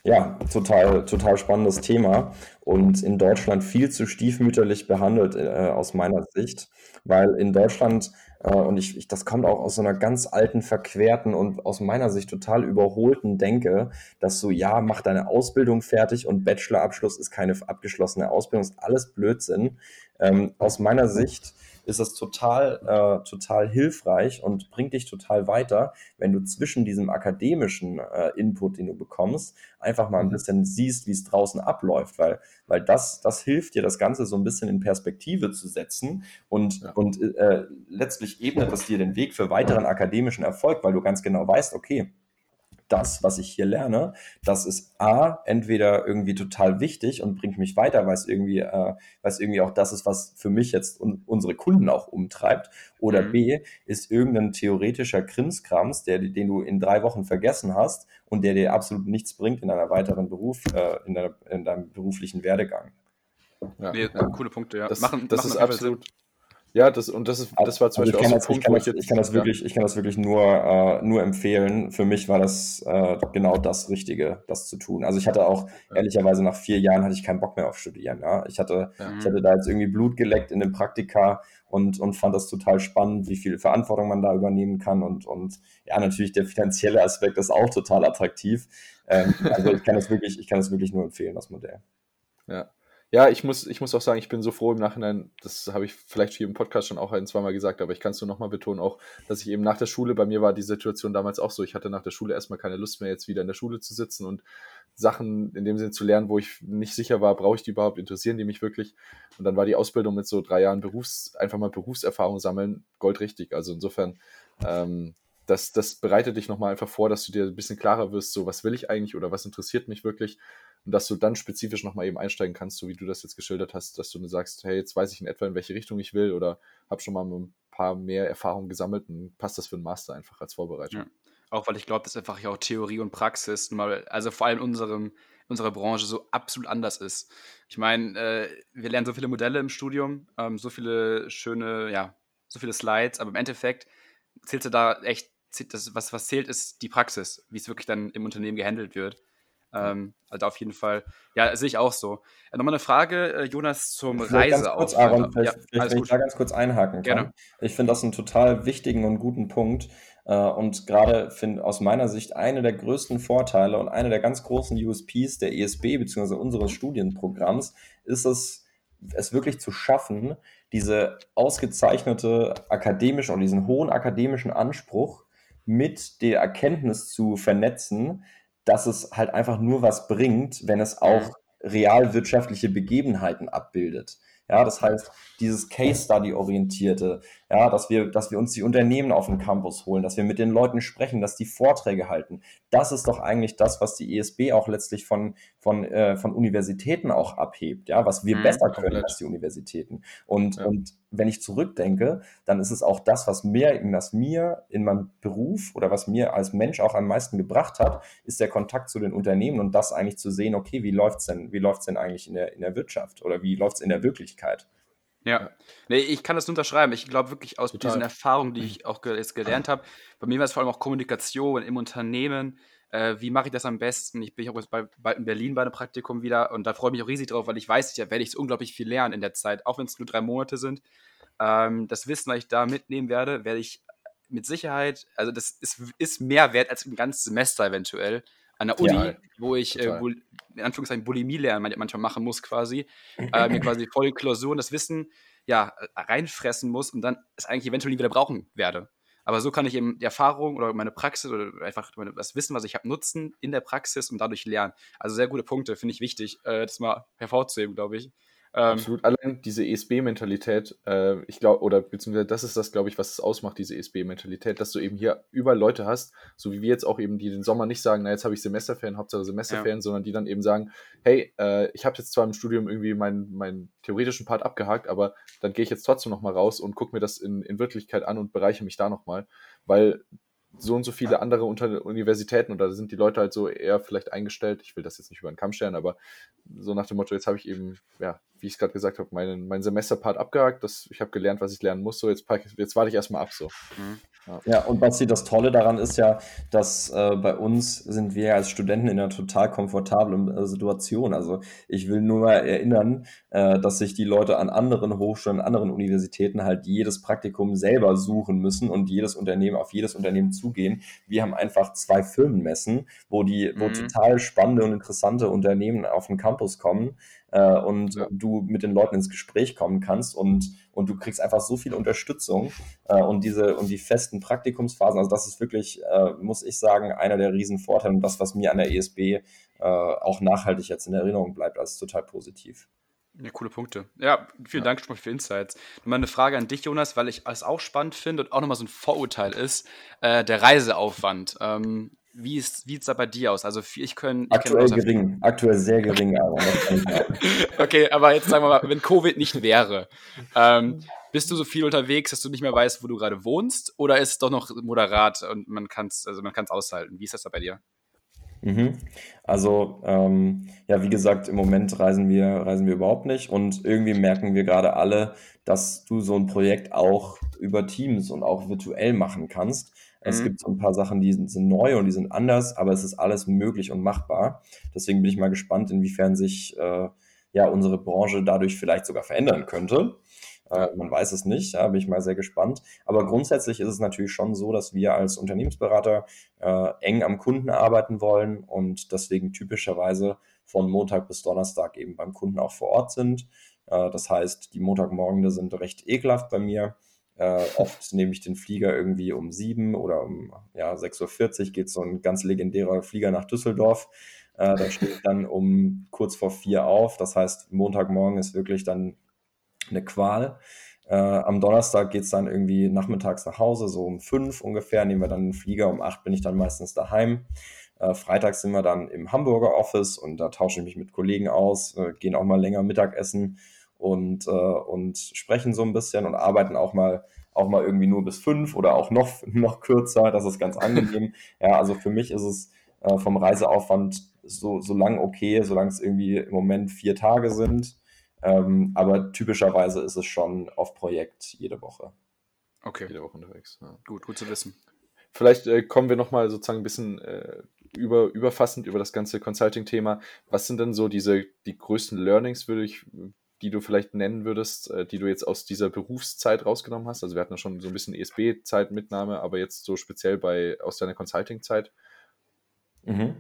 Ja, total, total spannendes Thema und in Deutschland viel zu stiefmütterlich behandelt äh, aus meiner Sicht, weil in Deutschland, und ich, ich, das kommt auch aus so einer ganz alten, verquerten und aus meiner Sicht total überholten Denke, dass so, ja, mach deine Ausbildung fertig und Bachelorabschluss ist keine abgeschlossene Ausbildung, ist alles Blödsinn. Ähm, aus meiner Sicht ist das total, äh, total hilfreich und bringt dich total weiter, wenn du zwischen diesem akademischen äh, Input, den du bekommst, einfach mal ein mhm. bisschen siehst, wie es draußen abläuft, weil, weil das, das hilft dir, das Ganze so ein bisschen in Perspektive zu setzen und, ja. und äh, letztlich ebnet das dir den Weg für weiteren akademischen Erfolg, weil du ganz genau weißt, okay, das, was ich hier lerne, das ist A, entweder irgendwie total wichtig und bringt mich weiter, weil es irgendwie, äh, weil es irgendwie auch das ist, was für mich jetzt un unsere Kunden auch umtreibt. Oder mhm. B, ist irgendein theoretischer Krimskrams, der, den du in drei Wochen vergessen hast und der dir absolut nichts bringt in deiner weiteren Beruf, äh, in, deiner, in deinem beruflichen Werdegang. Ja, nee, ja. coole Punkte, ja. Das, machen, das machen ist absolut, ja, das, und das, ist, das war zum also Beispiel auch so ein Punkt, wo ich jetzt, ich kann das wirklich, ich kann das wirklich nur, äh, nur empfehlen. Für mich war das äh, genau das Richtige, das zu tun. Also ich hatte auch, ja. ehrlicherweise nach vier Jahren hatte ich keinen Bock mehr auf Studieren. Ja? Ich, hatte, ja. ich hatte da jetzt irgendwie Blut geleckt in den Praktika und, und fand das total spannend, wie viel Verantwortung man da übernehmen kann. Und, und ja, natürlich der finanzielle Aspekt ist auch total attraktiv. Ähm, also ich kann das wirklich, ich kann das wirklich nur empfehlen, das Modell. Ja. Ja, ich muss, ich muss auch sagen, ich bin so froh im Nachhinein, das habe ich vielleicht hier im Podcast schon auch ein, zweimal gesagt, aber ich kann es nur nochmal betonen, auch, dass ich eben nach der Schule, bei mir war die Situation damals auch so, ich hatte nach der Schule erstmal keine Lust mehr, jetzt wieder in der Schule zu sitzen und Sachen in dem Sinn zu lernen, wo ich nicht sicher war, brauche ich die überhaupt, interessieren die mich wirklich? Und dann war die Ausbildung mit so drei Jahren Berufs, einfach mal Berufserfahrung sammeln, goldrichtig. Also insofern, ähm, das, das bereitet dich nochmal einfach vor, dass du dir ein bisschen klarer wirst, so was will ich eigentlich oder was interessiert mich wirklich und dass du dann spezifisch nochmal eben einsteigen kannst, so wie du das jetzt geschildert hast, dass du sagst, hey, jetzt weiß ich in etwa, in welche Richtung ich will oder habe schon mal ein paar mehr Erfahrungen gesammelt und passt das für einen Master einfach als Vorbereitung. Ja. Auch weil ich glaube, dass einfach ja auch Theorie und Praxis mal, also vor allem in unserem, unserer Branche so absolut anders ist. Ich meine, äh, wir lernen so viele Modelle im Studium, ähm, so viele schöne, ja, so viele Slides, aber im Endeffekt zählt da echt, das, was, was zählt, ist die Praxis, wie es wirklich dann im Unternehmen gehandelt wird. Ähm, also auf jeden Fall, ja, sehe ich auch so. Äh, Nochmal eine Frage, äh, Jonas, zum Reise. Ganz kurz, Aaron, vielleicht, ja, wenn ich da ganz kurz einhaken kann. Gerne. Ich finde das einen total wichtigen und guten Punkt. Äh, und gerade finde aus meiner Sicht eine der größten Vorteile und eine der ganz großen USPs der ESB bzw. unseres Studienprogramms ist es, es wirklich zu schaffen, diese ausgezeichnete akademische und diesen hohen akademischen Anspruch mit der Erkenntnis zu vernetzen, dass es halt einfach nur was bringt, wenn es auch realwirtschaftliche Begebenheiten abbildet. Ja, das heißt, dieses Case Study orientierte, ja, dass wir, dass wir uns die Unternehmen auf den Campus holen, dass wir mit den Leuten sprechen, dass die Vorträge halten. Das ist doch eigentlich das, was die ESB auch letztlich von, von, äh, von Universitäten auch abhebt, ja, was wir mhm, besser können komplett. als die Universitäten. Und, ja. und wenn ich zurückdenke, dann ist es auch das, was mir, was mir in meinem Beruf oder was mir als Mensch auch am meisten gebracht hat, ist der Kontakt zu den Unternehmen und das eigentlich zu sehen, okay, wie läuft's denn, wie läuft's denn eigentlich in der, in der Wirtschaft oder wie läuft's in der Wirklichkeit? Ja, nee, ich kann das nur unterschreiben. Ich glaube wirklich aus Total. diesen Erfahrungen, die mhm. ich auch jetzt gelernt habe, bei mir war es vor allem auch Kommunikation im Unternehmen. Äh, wie mache ich das am besten? Ich bin auch jetzt bald in Berlin bei einem Praktikum wieder und da freue ich mich auch riesig drauf, weil ich weiß, ja, werde ich unglaublich viel lernen in der Zeit, auch wenn es nur drei Monate sind. Ähm, das Wissen, was ich da mitnehmen werde, werde ich mit Sicherheit, also das ist, ist mehr wert als ein ganzes Semester eventuell an der Uni, ja, wo ich äh, in Anführungszeichen Bulimie lernen manchmal machen muss quasi, *clears throat* äh, mir quasi voll Klausuren das Wissen ja reinfressen muss und dann es eigentlich eventuell nie wieder brauchen werde. Aber so kann ich eben die Erfahrung oder meine Praxis oder einfach das Wissen, was ich habe, nutzen in der Praxis und dadurch lernen. Also sehr gute Punkte, finde ich wichtig, äh, das mal hervorzuheben, glaube ich. Ähm, Absolut. Allein diese ESB-Mentalität, äh, ich glaube, oder beziehungsweise das ist das, glaube ich, was es ausmacht, diese ESB-Mentalität, dass du eben hier überall Leute hast, so wie wir jetzt auch eben, die den Sommer nicht sagen, na, jetzt habe ich Semesterferien, Hauptsache Semesterferien, ja. sondern die dann eben sagen, hey, äh, ich habe jetzt zwar im Studium irgendwie meinen, meinen theoretischen Part abgehakt, aber dann gehe ich jetzt trotzdem nochmal raus und gucke mir das in, in Wirklichkeit an und bereiche mich da nochmal, weil so und so viele andere Unter Universitäten da sind die Leute halt so eher vielleicht eingestellt. Ich will das jetzt nicht über den Kamm stellen, aber so nach dem Motto, jetzt habe ich eben, ja, wie ich es gerade gesagt habe, meinen, meinen Semesterpart abgehakt. Das, ich habe gelernt, was ich lernen muss. So, jetzt, jetzt warte ich erstmal ab. So. Mhm. Ja. und Basti, das Tolle daran ist ja, dass äh, bei uns sind wir als Studenten in einer total komfortablen äh, Situation. Also ich will nur mal erinnern, äh, dass sich die Leute an anderen Hochschulen, an anderen Universitäten halt jedes Praktikum selber suchen müssen und jedes Unternehmen auf jedes Unternehmen zugehen. Wir haben einfach zwei Firmenmessen, wo die, wo mhm. total spannende und interessante Unternehmen auf den Campus kommen äh, und ja. du mit den Leuten ins Gespräch kommen kannst und, und du kriegst einfach so viel Unterstützung äh, und diese und die festen Praktikumsphasen. Also das ist wirklich, äh, muss ich sagen, einer der Riesenvorteile und das, was mir an der ESB äh, auch nachhaltig jetzt in Erinnerung bleibt, als total positiv. Ja, coole Punkte. Ja, vielen ja. Dank schon mal für Insights. Nochmal eine Frage an dich, Jonas, weil ich es auch spannend finde und auch nochmal so ein Vorurteil ist, äh, der Reiseaufwand. Ähm, wie ist wie da bei dir aus? Also ich können aktuell gering, aktuell sehr gering, aber *laughs* okay, aber jetzt sagen wir mal, wenn Covid nicht wäre, ähm, bist du so viel unterwegs, dass du nicht mehr weißt, wo du gerade wohnst, oder ist es doch noch moderat und man kann es also man kann es aushalten? Wie ist das da bei dir? Mhm. Also ähm, ja, wie gesagt, im Moment reisen wir reisen wir überhaupt nicht und irgendwie merken wir gerade alle, dass du so ein Projekt auch über Teams und auch virtuell machen kannst. Es mhm. gibt so ein paar Sachen, die sind, sind, neu und die sind anders, aber es ist alles möglich und machbar. Deswegen bin ich mal gespannt, inwiefern sich äh, ja unsere Branche dadurch vielleicht sogar verändern könnte. Äh, man weiß es nicht, ja, bin ich mal sehr gespannt. Aber grundsätzlich ist es natürlich schon so, dass wir als Unternehmensberater äh, eng am Kunden arbeiten wollen und deswegen typischerweise von Montag bis Donnerstag eben beim Kunden auch vor Ort sind. Äh, das heißt, die Montagmorgende sind recht ekelhaft bei mir äh, oft nehme ich den Flieger irgendwie um sieben oder um ja, 6.40 Uhr geht so ein ganz legendärer Flieger nach Düsseldorf. Äh, da stehe ich dann um kurz vor vier auf. Das heißt, Montagmorgen ist wirklich dann eine Qual. Äh, am Donnerstag geht es dann irgendwie nachmittags nach Hause, so um fünf ungefähr. Nehmen wir dann den Flieger, um acht bin ich dann meistens daheim. Äh, freitags sind wir dann im Hamburger Office und da tausche ich mich mit Kollegen aus, äh, gehen auch mal länger Mittagessen und, äh, und sprechen so ein bisschen und arbeiten auch mal auch mal irgendwie nur bis fünf oder auch noch, *laughs* noch kürzer. Das ist ganz angenehm. ja, also für mich ist es äh, vom Reiseaufwand so, so lang okay, solange es irgendwie im Moment vier Tage sind. Ähm, aber typischerweise ist es schon auf Projekt jede Woche. Okay. Jede Woche unterwegs. Ja. Gut, gut zu wissen. Vielleicht äh, kommen wir nochmal sozusagen ein bisschen äh, über, überfassend über das ganze Consulting-Thema. Was sind denn so diese die größten Learnings, würde ich, die du vielleicht nennen würdest, äh, die du jetzt aus dieser Berufszeit rausgenommen hast? Also wir hatten ja schon so ein bisschen ESB-Zeitmitnahme, aber jetzt so speziell bei aus deiner Consulting-Zeit. Mhm.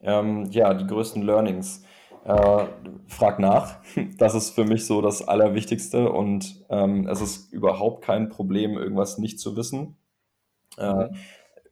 Ähm, ja, die größten Learnings. Äh, frag nach. *laughs* Das ist für mich so das Allerwichtigste und ähm, es ist überhaupt kein Problem, irgendwas nicht zu wissen. Äh, mhm.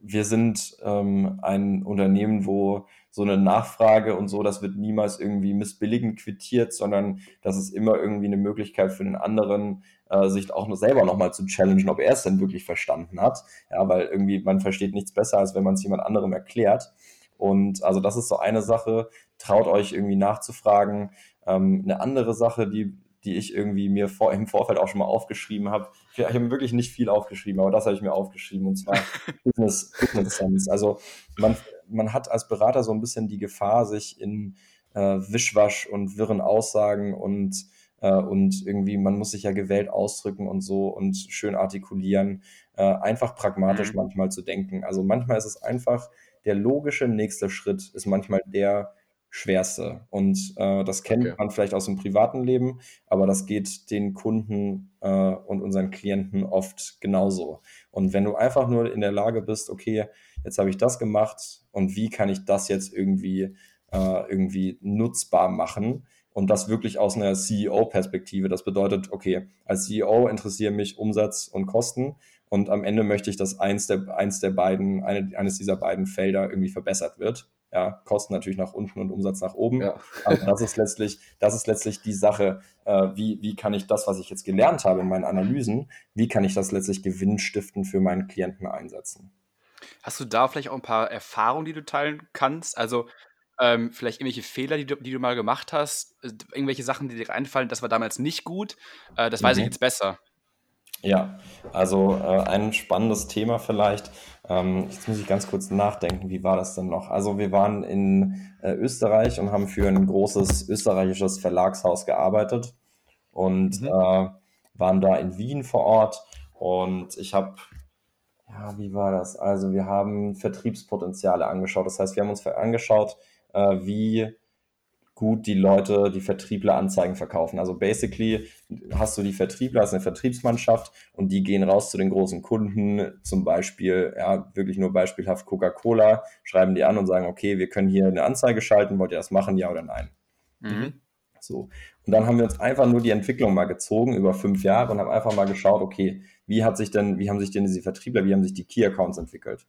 wir sind ähm, ein Unternehmen, wo so eine Nachfrage und so, das wird niemals irgendwie missbilligend quittiert, sondern das ist immer irgendwie eine Möglichkeit für den anderen, äh, sich auch nur selber nochmal zu challengen, ob er es denn wirklich verstanden hat. Ja, weil irgendwie man versteht nichts besser, als wenn man es jemand anderem erklärt. Und also das ist so eine Sache, traut euch irgendwie nachzufragen. Ähm, eine andere Sache, die die ich irgendwie mir vor, im Vorfeld auch schon mal aufgeschrieben habe. Ich, ich habe wirklich nicht viel aufgeschrieben, aber das habe ich mir aufgeschrieben und zwar *laughs* Business, Business Sense. Also man, man hat als Berater so ein bisschen die Gefahr, sich in äh, Wischwasch und wirren Aussagen und äh, und irgendwie, man muss sich ja gewählt ausdrücken und so und schön artikulieren, äh, einfach pragmatisch mhm. manchmal zu denken. Also manchmal ist es einfach, der logische nächste Schritt ist manchmal der, schwerste. Und äh, das kennt okay. man vielleicht aus dem privaten Leben, aber das geht den Kunden äh, und unseren Klienten oft genauso. Und wenn du einfach nur in der Lage bist, okay, jetzt habe ich das gemacht und wie kann ich das jetzt irgendwie, äh, irgendwie nutzbar machen? Und das wirklich aus einer CEO-Perspektive. Das bedeutet, okay, als CEO interessieren mich Umsatz und Kosten und am Ende möchte ich, dass eins der, eins der beiden, eine, eines dieser beiden Felder irgendwie verbessert wird. Ja, Kosten natürlich nach unten und Umsatz nach oben. Ja. Aber das ist letztlich, das ist letztlich die Sache, äh, wie, wie kann ich das, was ich jetzt gelernt habe in meinen Analysen, wie kann ich das letztlich gewinnstiftend für meinen Klienten einsetzen? Hast du da vielleicht auch ein paar Erfahrungen, die du teilen kannst? Also ähm, vielleicht irgendwelche Fehler, die du, die du mal gemacht hast, äh, irgendwelche Sachen, die dir einfallen, das war damals nicht gut, äh, das weiß ich mhm. jetzt besser. Ja, also äh, ein spannendes Thema vielleicht. Ähm, jetzt muss ich ganz kurz nachdenken, wie war das denn noch? Also wir waren in äh, Österreich und haben für ein großes österreichisches Verlagshaus gearbeitet und mhm. äh, waren da in Wien vor Ort und ich habe, ja, wie war das? Also wir haben Vertriebspotenziale angeschaut. Das heißt, wir haben uns angeschaut, äh, wie gut die Leute, die Vertriebler Anzeigen verkaufen. Also basically hast du die Vertriebler, hast eine Vertriebsmannschaft und die gehen raus zu den großen Kunden, zum Beispiel, ja, wirklich nur beispielhaft Coca-Cola, schreiben die an und sagen, okay, wir können hier eine Anzeige schalten, wollt ihr das machen, ja oder nein? Mhm. So. Und dann haben wir uns einfach nur die Entwicklung mal gezogen über fünf Jahre und haben einfach mal geschaut, okay, wie hat sich denn, wie haben sich denn diese Vertriebler, wie haben sich die Key Accounts entwickelt?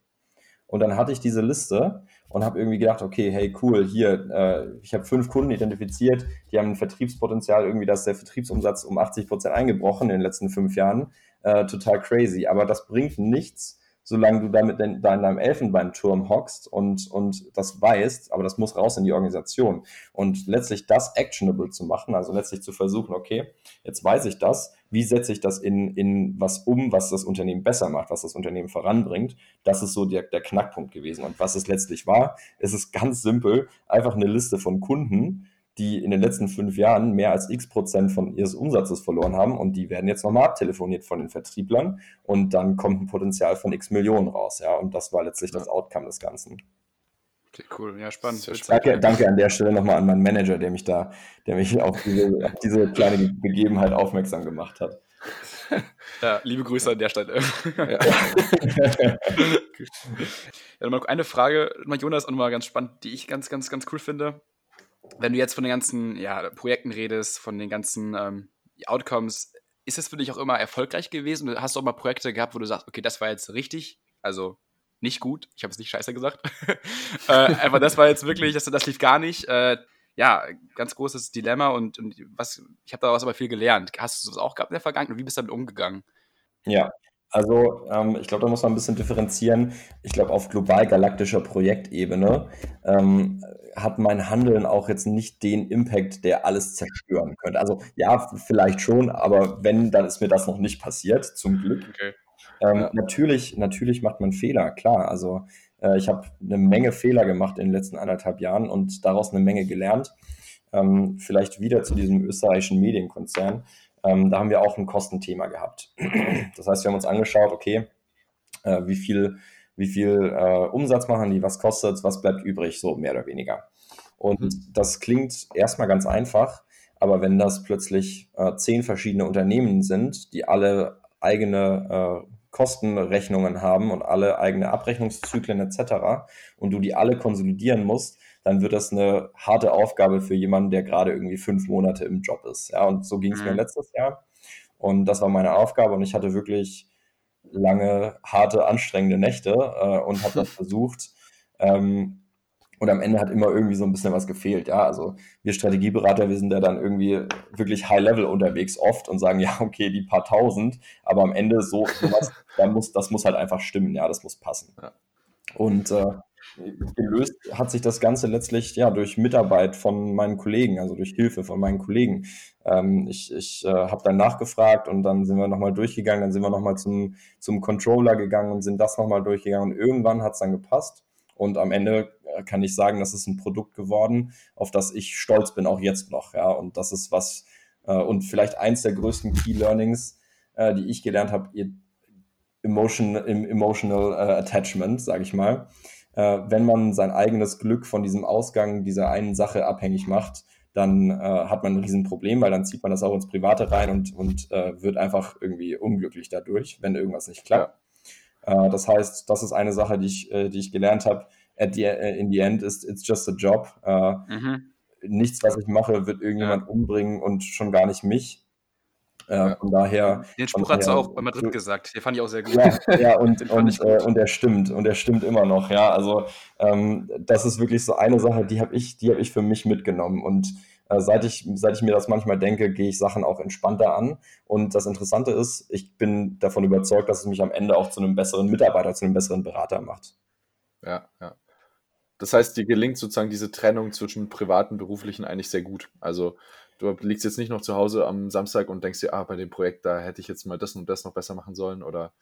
Und dann hatte ich diese Liste und habe irgendwie gedacht, okay, hey, cool, hier, äh, ich habe fünf Kunden identifiziert, die haben ein Vertriebspotenzial, irgendwie, dass der Vertriebsumsatz um 80 Prozent eingebrochen in den letzten fünf Jahren. Äh, total crazy. Aber das bringt nichts, solange du damit in, deinem Elfenbeinturm hockst und, und das weißt, aber das muss raus in die Organisation. Und letztlich das actionable zu machen, also letztlich zu versuchen, okay, jetzt weiß ich das, wie setze ich das in, in was um, was das Unternehmen besser macht, was das Unternehmen voranbringt, das ist so der, der Knackpunkt gewesen. Und was es letztlich war, ist es ganz simpel, einfach eine Liste von Kunden, die in den letzten fünf Jahren mehr als x Prozent von ihres Umsatzes verloren haben und die werden jetzt nochmal abtelefoniert von den Vertrieblern und dann kommt ein Potenzial von x Millionen raus, ja, und das war letztlich das Outcome des Ganzen. Okay, cool, ja, spannend. Danke, danke an der Stelle nochmal an meinen Manager, der mich da, der mich auf diese, auf diese kleine Begebenheit aufmerksam gemacht hat. *laughs* Ja, liebe Grüße an der Stelle. Ja. *laughs* ja, eine Frage, Jonas, auch nochmal ganz spannend, die ich ganz, ganz, ganz cool finde wenn du jetzt von den ganzen ja, Projekten redest, von den ganzen ähm, Outcomes, ist es für dich auch immer erfolgreich gewesen? Hast du auch mal Projekte gehabt, wo du sagst, okay, das war jetzt richtig, also nicht gut, ich habe es nicht scheiße gesagt, *laughs* äh, aber das war jetzt wirklich, das, das lief gar nicht. Äh, ja, ganz großes Dilemma und, und was, ich habe daraus aber viel gelernt. Hast du das auch gehabt in der Vergangenheit und wie bist du damit umgegangen? Ja, also ähm, ich glaube, da muss man ein bisschen differenzieren. Ich glaube, auf global-galaktischer Projektebene ähm, hat mein Handeln auch jetzt nicht den Impact, der alles zerstören könnte. Also ja, vielleicht schon, aber wenn, dann ist mir das noch nicht passiert, zum Glück. Okay. Ähm, ja. natürlich, natürlich macht man Fehler, klar. Also äh, ich habe eine Menge Fehler gemacht in den letzten anderthalb Jahren und daraus eine Menge gelernt. Ähm, vielleicht wieder zu diesem österreichischen Medienkonzern. Ähm, da haben wir auch ein Kostenthema gehabt. *clears throat* Das heißt, wir haben uns angeschaut, okay, äh, wie viel wie viel äh, Umsatz machen die, was kostet was bleibt übrig, so mehr oder weniger. Und mhm. das klingt erstmal ganz einfach, aber wenn das plötzlich äh, zehn verschiedene Unternehmen sind, die alle eigene äh, Kostenrechnungen haben und alle eigene Abrechnungszyklen etc. und du die alle konsolidieren musst, dann wird das eine harte Aufgabe für jemanden, der gerade irgendwie fünf Monate im Job ist. Ja, und so ging es mhm. mir letztes Jahr. Und das war meine Aufgabe und ich hatte wirklich lange, harte, anstrengende Nächte äh, und habe das *laughs* versucht. Ähm, und am Ende hat immer irgendwie so ein bisschen was gefehlt. Ja, also wir Strategieberater, wir sind ja dann irgendwie wirklich High-Level unterwegs oft und sagen, *laughs* ja, okay, die paar tausend, aber am Ende so sowas, da muss, das muss halt einfach stimmen, ja, das muss passen. Ja. Und äh, gelöst hat sich das Ganze letztlich ja durch Mitarbeit von meinen Kollegen, also durch Hilfe von meinen Kollegen. Ähm, ich ich äh, habe dann nachgefragt und dann sind wir nochmal durchgegangen, dann sind wir nochmal zum, zum Controller gegangen und sind das nochmal durchgegangen und irgendwann hat es dann gepasst. Und am Ende äh, kann ich sagen, das ist ein Produkt geworden, auf das ich stolz bin, auch jetzt noch. Ja, und das ist was, äh, und vielleicht eins der größten Key Learnings, äh, die ich gelernt habe, Emotion, Emotional äh, Attachment, sage ich mal äh, wenn man sein eigenes Glück von diesem Ausgang dieser einen Sache abhängig macht, dann äh, hat man ein Riesenproblem, weil dann zieht man das auch ins Private rein und, und äh, wird einfach irgendwie unglücklich dadurch, wenn irgendwas nicht klappt. Ja. Äh, das heißt, das ist eine Sache, die ich, äh, die ich gelernt habe. Äh, in the end ist it's just a job. Mhm. Nichts, was ich mache, wird irgendjemand ja. umbringen und schon gar nicht mich. Äh, von daher. Den Spruch hat sie auch bei Madrid gesagt. Den fand ich auch sehr gut. Ja, ja *laughs* und, und, äh, und der stimmt. Und der stimmt immer noch. Ja, also ähm, das ist wirklich so eine Sache, die habe ich, die habe ich für mich mitgenommen. Und äh, seit, ich, seit ich mir das manchmal denke, gehe ich Sachen auch entspannter an. Und das Interessante ist, ich bin davon überzeugt, dass es mich am Ende auch zu einem besseren Mitarbeiter, zu einem besseren Berater macht. Ja, ja. Das heißt, dir gelingt sozusagen diese Trennung zwischen privaten und beruflichen eigentlich sehr gut. Also du liegst jetzt nicht noch zu Hause am Samstag und denkst dir, ah, bei dem Projekt, da hätte ich jetzt mal das und das noch besser machen sollen oder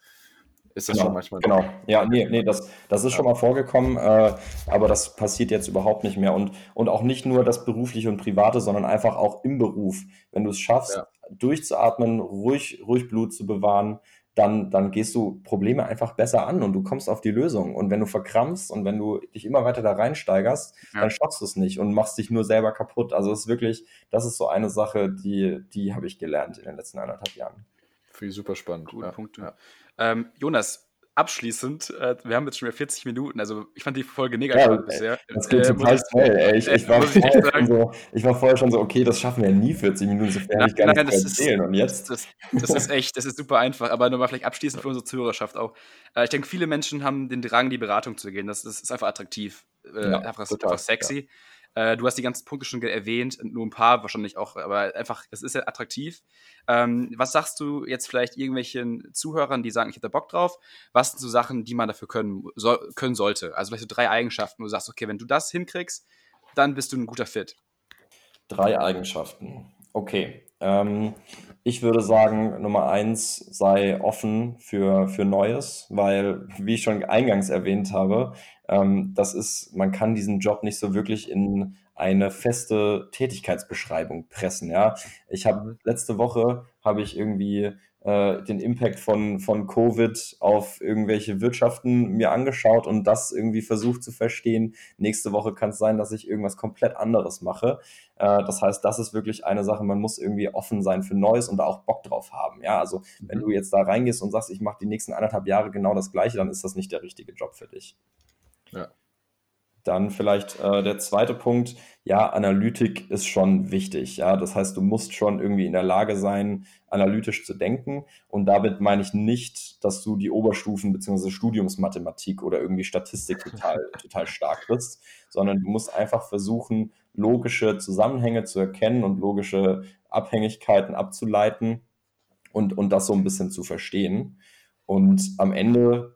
ist das genau, schon manchmal. Genau, ja, nee, nee, das, das ist schon mal vorgekommen, äh, aber das passiert jetzt überhaupt nicht mehr. Und, und auch nicht nur das Berufliche und Private, sondern einfach auch im Beruf. Wenn du es schaffst, ja. durchzuatmen, ruhig, ruhig Blut zu bewahren, dann, dann gehst du Probleme einfach besser an und du kommst auf die Lösung. Und wenn du verkrampfst und wenn du dich immer weiter da reinsteigerst, ja. dann schaffst du es nicht und machst dich nur selber kaputt. Also es ist wirklich, das ist so eine Sache, die, die habe ich gelernt in den letzten anderthalb Jahren. Finde ich super spannend. Gute ja. Punkte. Ja. Ähm, Jonas, abschließend, äh, wir haben jetzt schon wieder 40 Minuten, also ich fand die Folge mega ja, spannend bisher. Das geht äh, total schnell, ey. Ich, ich, war so, ich, war vorher schon so, okay, das schaffen wir nie 40 Minuten, sofern nein, ich gar nein, nicht erzählen. Und jetzt? Das, das, ist echt, das ist super einfach, aber nochmal vielleicht abschließend für unsere Zuhörerschaft auch. Äh, ich denke, viele Menschen haben den Drang, die Beratung zu gehen. Das, das ist einfach attraktiv, äh, ja, einfach, total, einfach, sexy. Ja. Äh, du hast die ganzen Punkte schon erwähnt, nur ein paar wahrscheinlich auch, aber einfach, es ist ja attraktiv. Ähm, was sagst du jetzt vielleicht irgendwelchen Zuhörern, die sagen, ich hätte Bock drauf? Was sind so Sachen, die man dafür können, so, können sollte? Also vielleicht so drei Eigenschaften, wo du sagst, okay, wenn du das hinkriegst, dann bist du ein guter Fit. Drei Eigenschaften. Okay. Ähm, ich würde sagen, Nummer eins, sei offen für, für Neues, weil, wie ich schon eingangs erwähnt habe, ähm, das ist, man kann diesen Job nicht so wirklich in eine feste Tätigkeitsbeschreibung pressen. Ja, ich habe mhm. letzte Woche habe ich irgendwie äh, den Impact von, von Covid auf irgendwelche Wirtschaften mir angeschaut und das irgendwie versucht zu verstehen. Nächste Woche kann es sein, dass ich irgendwas komplett anderes mache. Äh, das heißt, das ist wirklich eine Sache, man muss irgendwie offen sein für Neues und da auch Bock drauf haben. Ja, also mhm. wenn du jetzt da reingehst und sagst, ich mache die nächsten anderthalb Jahre genau das Gleiche, dann ist das nicht der richtige Job für dich. Ja. Dann vielleicht äh, der zweite Punkt, ja, Analytik ist schon wichtig. Ja, das heißt, du musst schon irgendwie in der Lage sein, analytisch zu denken. Und damit meine ich nicht, dass du die Oberstufen bzw. Studiumsmathematik oder irgendwie Statistik total, *laughs* total stark bist, sondern du musst einfach versuchen, logische Zusammenhänge zu erkennen und logische Abhängigkeiten abzuleiten und, und das so ein bisschen zu verstehen. Und am Ende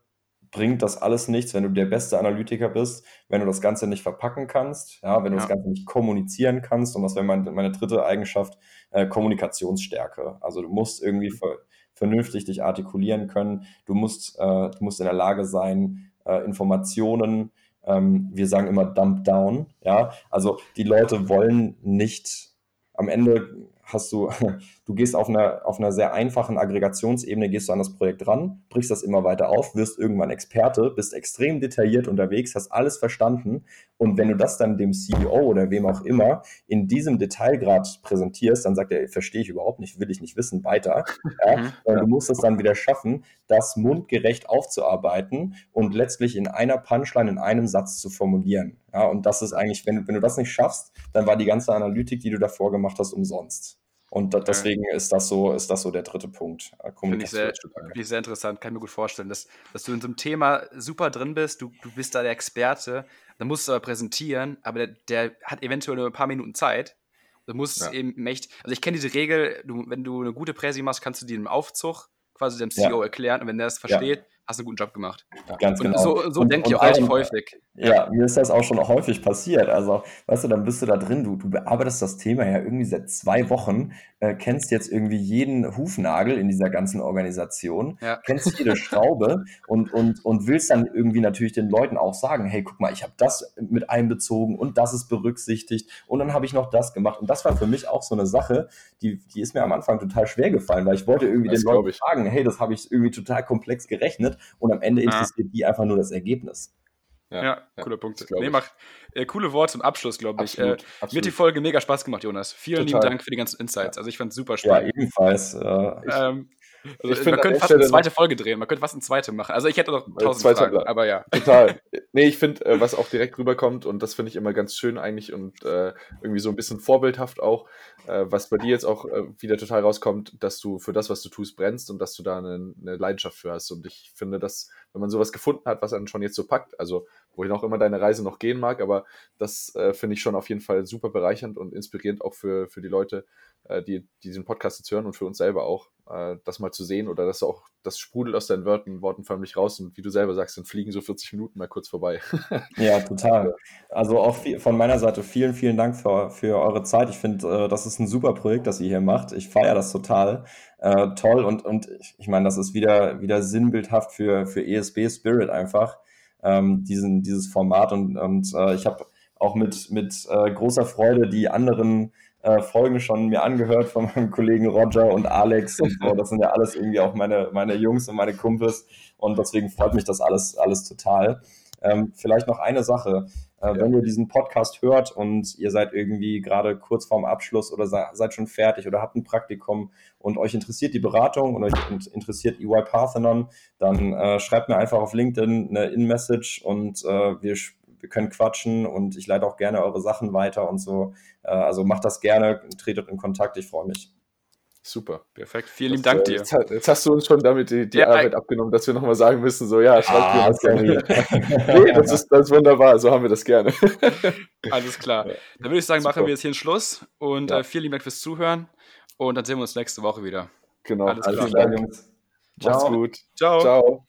bringt das alles nichts, wenn du der beste Analytiker bist, wenn du das Ganze nicht verpacken kannst, ja, wenn du ja. das Ganze nicht kommunizieren kannst. Und das wäre meine, meine dritte Eigenschaft, äh, Kommunikationsstärke. Also du musst irgendwie ver vernünftig dich artikulieren können. Du musst, äh, du musst in der Lage sein, äh, Informationen, ähm, wir sagen immer dump down, ja. Also die Leute wollen nicht am Ende hast du, *laughs* du gehst auf einer, auf einer sehr einfachen Aggregationsebene, gehst du an das Projekt ran, brichst das immer weiter auf, wirst irgendwann Experte, bist extrem detailliert unterwegs, hast alles verstanden und wenn du das dann dem CEO oder wem auch immer in diesem Detailgrad präsentierst, dann sagt er, verstehe ich überhaupt nicht, will ich nicht wissen, weiter. Ja? Mhm. Du musst es dann wieder schaffen, das mundgerecht aufzuarbeiten und letztlich in einer Punchline, in einem Satz zu formulieren. Ja, und das ist eigentlich, wenn, wenn du das nicht schaffst, dann war die ganze Analytik, die du davor gemacht hast, umsonst. Und da, deswegen ist das so, ist das so der dritte Punkt. Äh, Finde ich sehr, ich sehr interessant, kann ich mir gut vorstellen, dass, dass du in so einem Thema super drin bist, du, du bist da der Experte, dann musst du aber präsentieren, aber der, der hat eventuell nur ein paar Minuten Zeit. Du musst ja. eben echt, also ich kenne diese Regel, du, wenn du eine gute Präsi machst, kannst du die im Aufzug quasi dem CEO ja. erklären und wenn der das versteht, hast einen guten Job gemacht. Ja, ganz und genau. So, so denke ich auch relativ häufig. Ja, mir ist das auch schon häufig passiert. Also, weißt du, dann bist du da drin, du, du bearbeitest das Thema ja irgendwie seit zwei Wochen, äh, kennst jetzt irgendwie jeden Hufnagel in dieser ganzen Organisation, ja. *laughs* kennst jede Schraube und, und, und willst dann irgendwie natürlich den Leuten auch sagen, hey, guck mal, ich habe das mit einbezogen und das ist berücksichtigt und dann habe ich noch das gemacht. Und das war für mich auch so eine Sache, die, die ist mir am Anfang total schwer gefallen, weil ich wollte irgendwie das den Leuten sagen, hey, das habe ich irgendwie total komplex gerechnet und am Ende interessiert ja. die einfach nur das Ergebnis. Ja, ja, cooler Punkt. Nee, macht, äh, coole Worte zum Abschluss, glaube ich. Absolut, äh, absolut. Mir hat die Folge mega Spaß gemacht, Jonas. Vielen Total. lieben Dank für die ganzen Insights. Also ich fand es super spannend. Ja, ebenfalls. Äh, ähm, Also ich man könnte fast eine zweite Folge drehen, man könnte fast eine zweite machen. Also ich hätte noch tausend zweite Fragen, aber ja. Total. Nee, ich finde, äh, was auch direkt rüberkommt, und das finde ich immer ganz schön eigentlich und äh, irgendwie so ein bisschen vorbildhaft auch, äh, was bei dir jetzt auch äh, wieder total rauskommt, dass du für das, was du tust, brennst und dass du da eine, eine Leidenschaft für hast. Und ich finde, dass, wenn man sowas gefunden hat, was einen schon jetzt so packt, also wohin auch immer deine Reise noch gehen mag, aber das äh, finde ich schon auf jeden Fall super bereichernd und inspirierend auch für, für die Leute, äh, die, die diesen Podcast jetzt hören und für uns selber auch, äh, das mal zu sehen oder dass auch das sprudelt aus deinen Worten, Worten förmlich raus und wie du selber sagst, dann fliegen so 40 Minuten mal kurz vorbei. *laughs* ja, total. Also auch viel, von meiner Seite vielen, vielen Dank für, für eure Zeit. Ich finde, äh, das ist ein super Projekt, das ihr hier macht. Ich feiere das total. Äh, toll und, und ich meine, das ist wieder, wieder sinnbildhaft für, für ESB Spirit einfach, ähm, diesen, dieses Format und, und äh, ich habe auch mit, mit äh, großer Freude die anderen äh, Folgen schon mir angehört von meinem Kollegen Roger und Alex *laughs* und so. Das sind ja alles irgendwie auch meine, meine Jungs und meine Kumpels und deswegen freut mich das alles, alles total. Ähm, vielleicht noch eine Sache. Äh, ja. Wenn ihr diesen Podcast hört und ihr seid irgendwie gerade kurz vorm Abschluss oder seid schon fertig oder habt ein Praktikum und euch interessiert die Beratung und euch interessiert EY Parthenon, dann äh, schreibt mir einfach auf LinkedIn eine In-Message und äh, wir wir können quatschen und ich leite auch gerne eure Sachen weiter und so. Äh, also macht das gerne, tretet in Kontakt, ich freue mich. Super, perfekt. Vielen lieben Dank dir. Jetzt, jetzt, hast du uns schon damit die, die ja, Arbeit abgenommen, dass wir nochmal sagen müssen, so ja, schreibt ah, mir gerne. *laughs* nee, das ist, das ist wunderbar, so haben wir das gerne. *laughs* Alles klar. Dann würde ich sagen, Super. machen wir jetzt hier einen Schluss und ja. äh, vielen lieben Dank fürs Zuhören und dann sehen wir uns nächste Woche wieder. Genau. Alles, Alles klar, Jungs. Macht's gut. Ciao. Ciao.